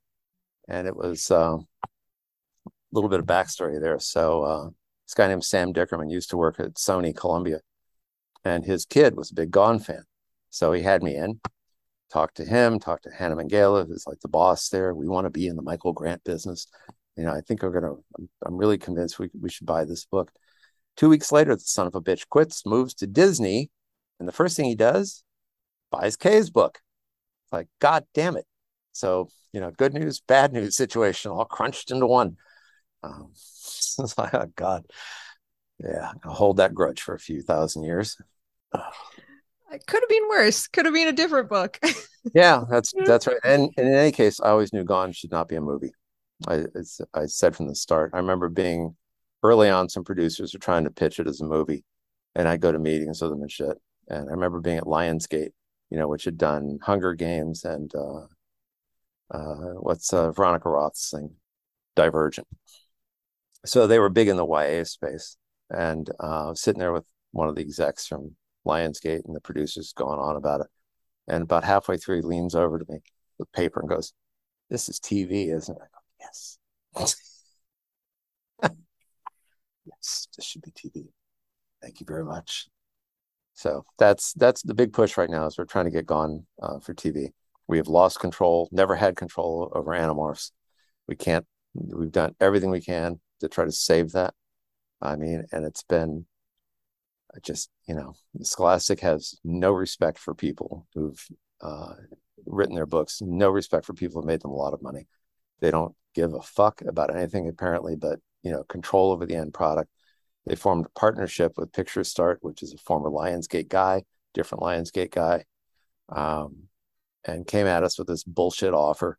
[SPEAKER 3] and it was um, a little bit of backstory there. So uh, this guy named Sam Dickerman used to work at Sony Columbia, and his kid was a big Gone fan. So he had me in, talked to him, talked to Hannah Minghella, who's like the boss there. We want to be in the Michael Grant business. You know, I think we're gonna. I'm, I'm really convinced we we should buy this book. Two weeks later, the son of a bitch quits, moves to Disney, and the first thing he does, buys Kay's book. Like, God damn it! So you know, good news, bad news situation all crunched into one. Um, it's like, oh God, yeah, I'll hold that grudge for a few thousand years.
[SPEAKER 2] It could have been worse. Could have been a different book.
[SPEAKER 3] yeah, that's that's right. And, and, in any case, I always knew Gone should not be a movie. I I said from the start. I remember being early on. Some producers were trying to pitch it as a movie, and I go to meetings with them and shit. And I remember being at Lionsgate, you know, which had done Hunger Games and uh, uh, what's uh, Veronica Roth's thing, Divergent. So they were big in the YA space, and uh, I was sitting there with one of the execs from Lionsgate and the producer's going on about it. And about halfway through, he leans over to me with paper and goes, This is TV, isn't it? Yes. yes, this should be TV. Thank you very much. So that's that's the big push right now is we're trying to get gone uh, for TV. We have lost control, never had control over Animorphs. We can't. We've done everything we can to try to save that. I mean, and it's been just you know scholastic has no respect for people who've uh, written their books no respect for people who made them a lot of money they don't give a fuck about anything apparently but you know control over the end product they formed a partnership with Picturestart which is a former lionsgate guy different Lionsgate guy, um, and came at us with this bullshit offer.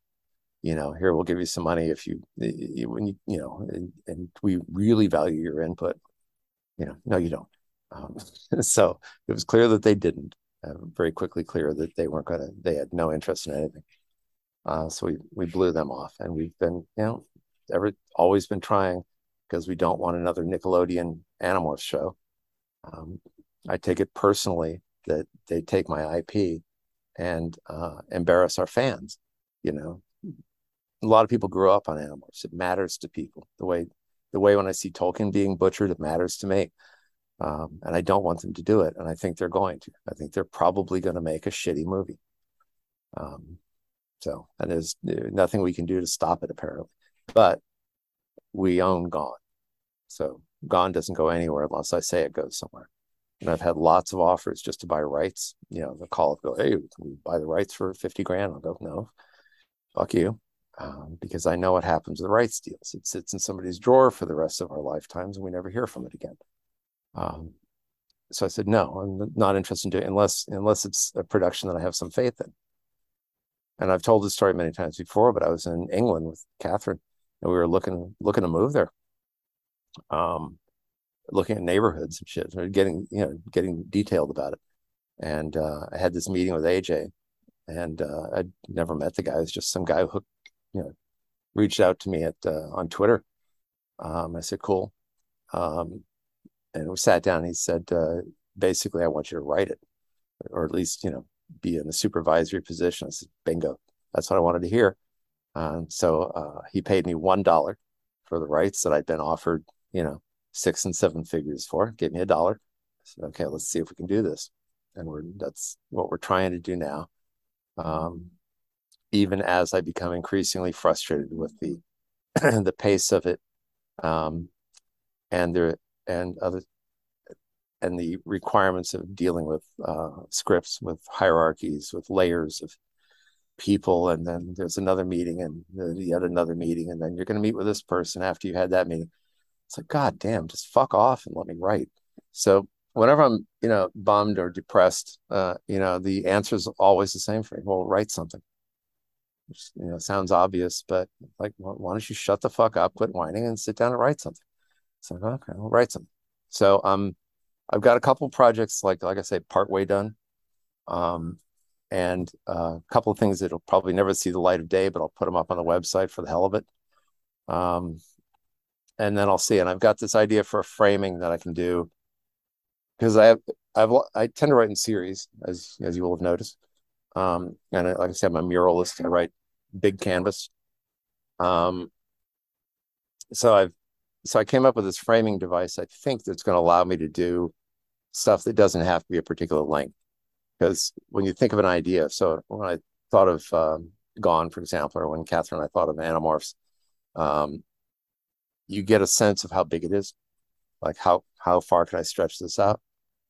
[SPEAKER 3] You know, here we'll give you some money if you, when you you know, and, and, we really value your input. You know, no, you don't. Um, so it was clear that they didn't. Uh, very quickly clear that they weren't going to. They had no interest in anything. Uh, so we we blew them off, and we've been you know ever always been trying because we don't want another Nickelodeon Animorphs show. Um, I take it personally that they take my IP and uh, embarrass our fans. You know, a lot of people grew up on Animorphs. It matters to people the way the way when I see Tolkien being butchered, it matters to me. Um, and I don't want them to do it. And I think they're going to. I think they're probably going to make a shitty movie. Um, so, and there's nothing we can do to stop it, apparently. But we own Gone. So Gone doesn't go anywhere unless I say it goes somewhere. And I've had lots of offers just to buy rights. You know, the call of go, hey, can we buy the rights for 50 grand? I'll go, no, fuck you. Um, because I know what happens with rights deals. It sits in somebody's drawer for the rest of our lifetimes and we never hear from it again. Um, so I said, no, I'm not interested in doing it unless unless it's a production that I have some faith in. And I've told this story many times before, but I was in England with Katherine and we were looking looking to move there. Um, looking at neighborhoods and shit, getting you know getting detailed about it. And uh, I had this meeting with AJ, and uh, I'd never met the guy. It was just some guy who, you know, reached out to me at uh, on Twitter. Um, I said, "Cool," um, and we sat down. he said, uh, "Basically, I want you to write it, or at least you know be in a supervisory position." I said, "Bingo, that's what I wanted to hear." Um, so uh, he paid me one dollar for the rights that I'd been offered, you know, six and seven figures for. Gave me a dollar. Said, okay, let's see if we can do this. And we're that's what we're trying to do now. Um, even as I become increasingly frustrated with the the pace of it, um, and the and other and the requirements of dealing with uh, scripts, with hierarchies, with layers of people, and then there's another meeting, and yet another meeting, and then you're going to meet with this person after you had that meeting. It's like, God damn, just fuck off and let me write. So whenever I'm, you know, bummed or depressed, uh, you know, the answer is always the same for me. Well, write something. Which, you know, sounds obvious, but like, well, why don't you shut the fuck up, quit whining, and sit down and write something? It's like, okay, I'll write something. So um, I've got a couple projects, like like I say, partway done, um, and uh, a couple of things that'll probably never see the light of day, but I'll put them up on the website for the hell of it. Um, and then I'll see. And I've got this idea for a framing that I can do because I have I've I tend to write in series, as as you will have noticed. Um, and I, like I said, I'm a muralist. I write big canvas. Um, so I've so I came up with this framing device. I think that's going to allow me to do stuff that doesn't have to be a particular length. Because when you think of an idea, so when I thought of um, Gone, for example, or when Katherine and I thought of Animorphs, um, you get a sense of how big it is. Like how how far can I stretch this out?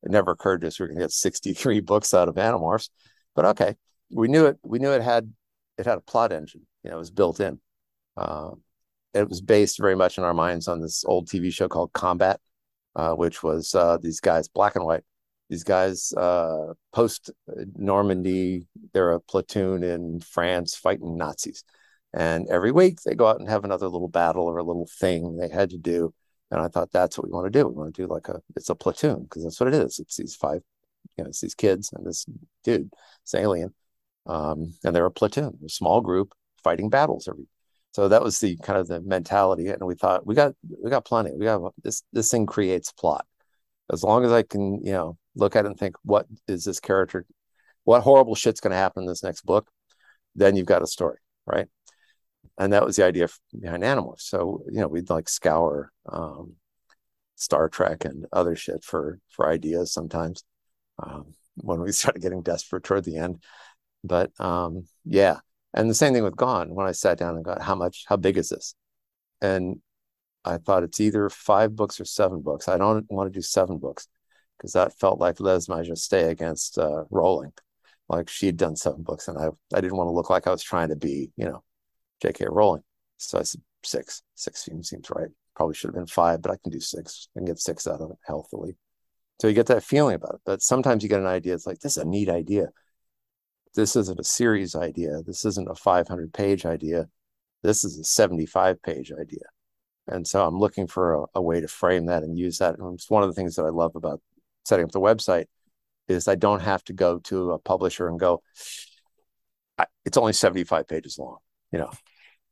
[SPEAKER 3] It never occurred to us we are going to get 63 books out of Animorphs, but okay, we knew it. We knew it had it had a plot engine. You know, it was built in. Uh, it was based very much in our minds on this old TV show called Combat, uh, which was uh, these guys, black and white. These guys uh, post Normandy, they're a platoon in France fighting Nazis and every week they go out and have another little battle or a little thing they had to do. And I thought that's what we want to do. We want to do like a it's a platoon because that's what it is. It's these five, you know, it's these kids and this dude, this alien. Um, and they're a platoon, a small group fighting battles every. So that was the kind of the mentality, and we thought we got we got plenty. We got this this thing creates plot. As long as I can, you know, look at it and think, what is this character? What horrible shit's going to happen in this next book? Then you've got a story, right? and that was the idea behind animals So you know, we'd like scour um, Star Trek and other shit for for ideas sometimes um, when we started getting desperate toward the end. But um, yeah, and the same thing with Gone. When I sat down and got how much, how big is this? And I thought it's either five books or seven books. I don't want to do seven books because that felt like lèse-majesté against uh, Rowling. Like she'd done seven books, and I I didn't want to look like I was trying to be, you know, J.K. Rowling. So I said six. Six seems, seems right. Probably should have been five, but I can do six. I can get six out of it healthily. So you get that feeling about it. But sometimes you get an idea. It's like this is a neat idea. This isn't a series idea. This isn't a 500 page idea. This is a 75 page idea. And so I'm looking for a, a way to frame that and use that. And it's one of the things that I love about setting up the website is I don't have to go to a publisher and go, it's only 75 pages long. You know,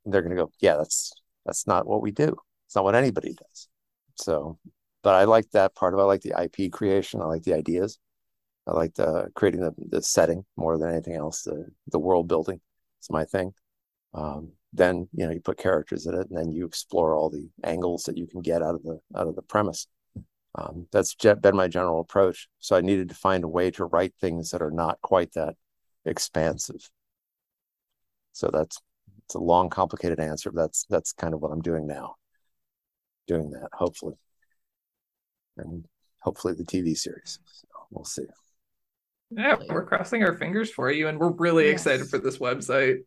[SPEAKER 3] they're going to go, yeah, that's that's not what we do. It's not what anybody does. So, but I like that part of it. I like the IP creation. I like the ideas. I like the creating the, the setting more than anything else. The the world building is my thing. Um, then you know you put characters in it, and then you explore all the angles that you can get out of the out of the premise. Um, that's been my general approach. So I needed to find a way to write things that are not quite that expansive. So that's it's a long, complicated answer. But that's that's kind of what I'm doing now. Doing that, hopefully, and hopefully the TV series. So we'll see.
[SPEAKER 1] Yeah, we're crossing our fingers for you, and we're really yes. excited for this website.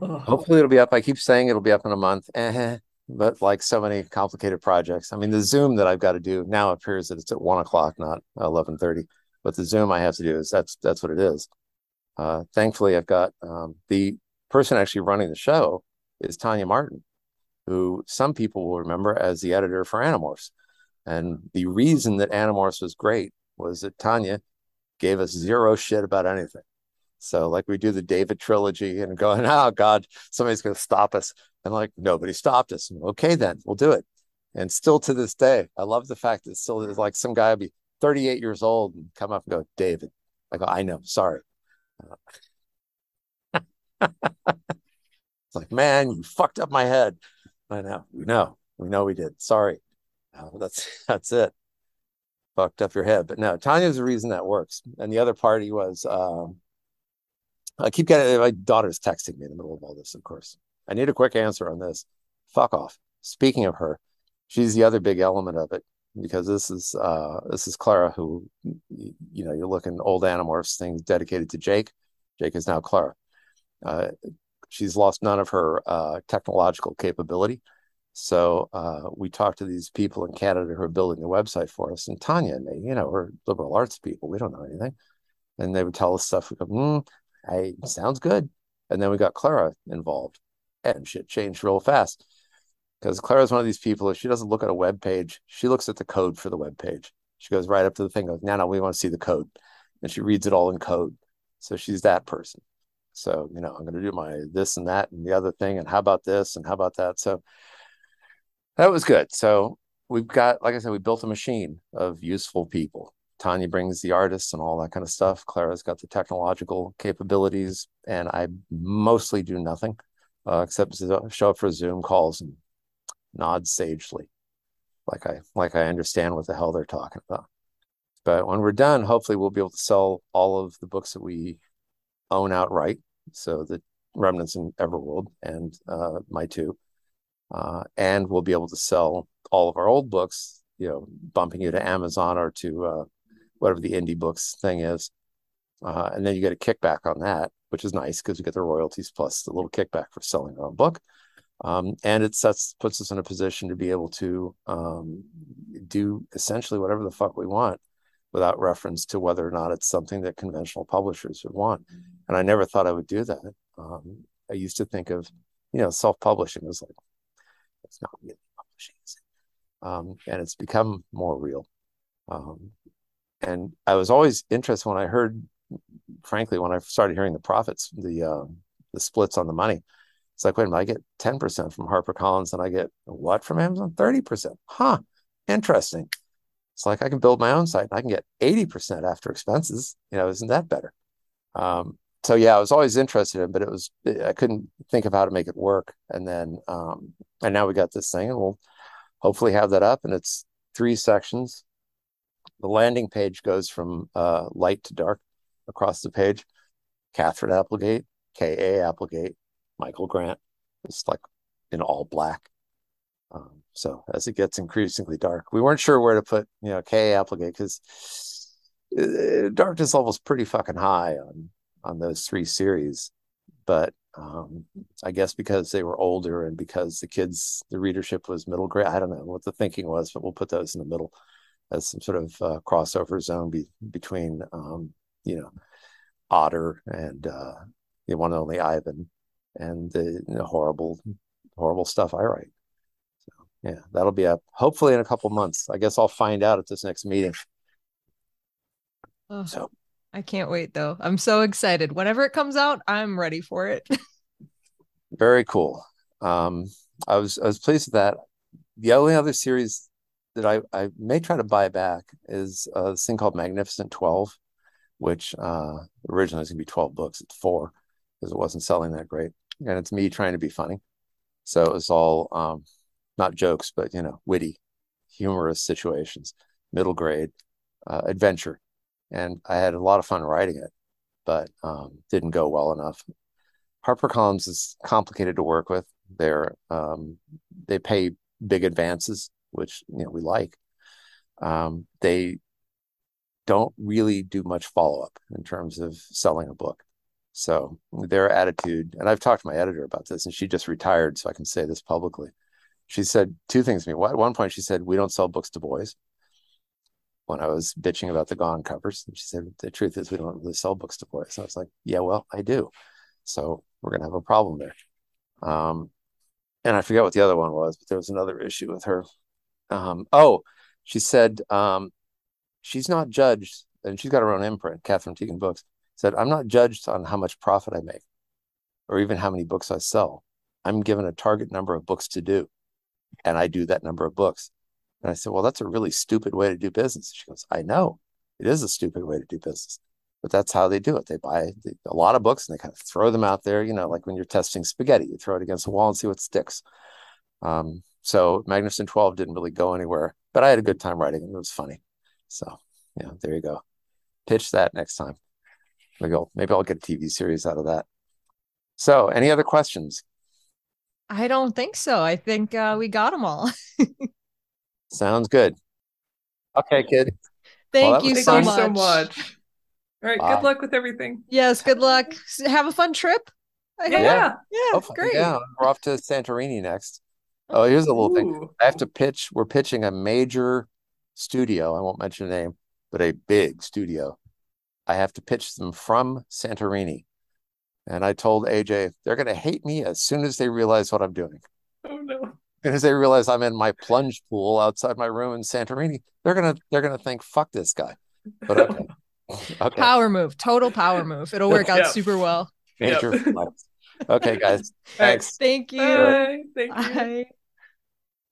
[SPEAKER 3] Hopefully, it'll be up. I keep saying it'll be up in a month, eh, but like so many complicated projects. I mean, the Zoom that I've got to do now appears that it's at one o'clock, not eleven thirty. But the Zoom I have to do is that's that's what it is. Uh, thankfully, I've got um, the person actually running the show is Tonya Martin, who some people will remember as the editor for Animorphs. And the reason that Animorphs was great was that Tanya gave us zero shit about anything. So, like, we do the David trilogy and going, oh, God, somebody's going to stop us. And, like, nobody stopped us. Okay, then we'll do it. And still to this day, I love the fact that still there's like some guy will be 38 years old and come up and go, David. I go, I know, sorry. it's like, man, you fucked up my head. I know, we know, we know we did. Sorry. Uh, that's that's it. Fucked up your head. But no, Tonya's the reason that works. And the other party was um, I keep getting my daughter's texting me in the middle of all this, of course. I need a quick answer on this. Fuck off. Speaking of her, she's the other big element of it because this is uh this is Clara who you know you're looking old Animorphs things dedicated to Jake. Jake is now Clara. Uh, she's lost none of her uh, technological capability. So uh, we talked to these people in Canada who are building the website for us, and Tonya and me, you know, we're liberal arts people. We don't know anything, and they would tell us stuff. We go, mm, "Hey, sounds good." And then we got Clara involved, and shit changed real fast because Clara is one of these people. If she doesn't look at a web page, she looks at the code for the web page. She goes right up to the thing, goes, "Now, no, we want to see the code," and she reads it all in code. So she's that person. So, you know, I'm going to do my this and that and the other thing. And how about this? And how about that? So that was good. So we've got, like I said, we built a machine of useful people. Tonya brings the artists and all that kind of stuff. Clara's got the technological capabilities, and I mostly do nothing uh, except show up for Zoom calls and nod sagely, like I like I understand what the hell they're talking about. But when we're done, hopefully we'll be able to sell all of the books that we own outright. So the Remnants in Everworld and uh, my two. Uh, and we'll be able to sell all of our old books, you know, bumping you to Amazon or to uh, whatever the indie books thing is. Uh, and then you get a kickback on that, which is nice because you get the royalties plus the little kickback for selling our own book. Um, and it sets puts us in a position to be able to um, do essentially whatever the fuck we want without reference to whether or not it's something that conventional publishers would want. And I never thought I would do that. Um, I used to think of, you know, self-publishing as like, it's not really publishing. Um, and it's become more real. Um, and I was always interested when I heard, frankly, when I started hearing the profits, the uh, the splits on the money. It's like, wait a minute, I get 10% from HarperCollins and I get what from Amazon? 30%. Huh. Interesting. It's like I can build my own site and I can get 80% after expenses. You know, isn't that better? Um, so yeah, I was always interested in, but it was I couldn't think of how to make it work. And then um, and now we got this thing, and we'll hopefully have that up. And it's three sections. The landing page goes from uh, light to dark across the page. Katherine Applegate, K. A. Applegate, Michael Grant. It's like in all black. Um, so as it gets increasingly dark, we weren't sure where to put, you know, K Applegate because uh, darkness level is pretty fucking high on on those three series. But um, I guess because they were older and because the kids, the readership was middle grade. I don't know what the thinking was, but we'll put those in the middle. as some sort of uh, crossover zone be, between, um, you know, Odder and uh, the one and only Ivan and the you know, horrible, horrible stuff I write. So yeah, that'll be up hopefully in a couple months. I guess I'll find out at this next meeting.
[SPEAKER 2] Oh, so I can't wait though. I'm so excited. Whenever it comes out, I'm ready for it.
[SPEAKER 3] very cool. Um, I was I was pleased with that. The only other series that I, I may try to buy back is uh, this thing called Magnificent 12, which uh, originally was to be 12 books. It's four because it wasn't selling that great. And it's me trying to be funny. So it was all um, not jokes, but, you know, witty, humorous situations, middle grade, uh, adventure. And I had a lot of fun writing it, but um, didn't go well enough. HarperCollins is complicated to work with. They're um, they pay big advances which you know we like, um, they don't really do much follow up in terms of selling a book. So their attitude, and I've talked to my editor about this, and she just retired, so I can say this publicly. She said two things to me. At one point, she said, "We don't sell books to boys." When I was bitching about the Gone covers, and she said, "The truth is, we don't really sell books to boys." So I was like, "Yeah, well, I do." So we're gonna have a problem there. Um, and I forget what the other one was, but there was another issue with her um, oh, she said um, she's not judged, and she's got her own imprint, Katherine Tegen Books. Said I'm not judged on how much profit I make, or even how many books I sell. I'm given a target number of books to do, and I do that number of books. And I said, well, that's a really stupid way to do business. She goes, I know it is a stupid way to do business, but that's how they do it. They buy a lot of books and they kind of throw them out there. You know, like when you're testing spaghetti, you throw it against the wall and see what sticks. Um, so Magnificent 12 didn't really go anywhere, but I had a good time writing it. It was funny. So yeah, there you go. Pitch that next time. Maybe I'll, maybe I'll get a TV series out of that. So any other questions?
[SPEAKER 2] I don't think so. I think uh, we got them all.
[SPEAKER 3] Sounds good. Okay, kid.
[SPEAKER 2] Thank well, you so much.
[SPEAKER 1] so much. All right. Good luck with everything.
[SPEAKER 2] Yes. Good luck. Have a fun trip.
[SPEAKER 1] Yeah. Yeah.
[SPEAKER 2] yeah great. Yeah.
[SPEAKER 3] We're off to Santorini next. Oh, here's a little Ooh. thing. I have to pitch. We're pitching a major studio. I won't mention the name, but a big studio. I have to pitch them from Santorini. And I told AJ, they're going to hate me as soon as they realize what I'm doing.
[SPEAKER 1] Oh no.
[SPEAKER 3] And as they realize I'm in my plunge pool outside my room in Santorini, they're gonna they're gonna think, "Fuck this guy." But okay,
[SPEAKER 2] okay. Power move, total power move. It'll work out super well.
[SPEAKER 3] Major. Yep. Okay, guys. Thanks.
[SPEAKER 2] Thank you.
[SPEAKER 1] Bye. Thank you. Bye.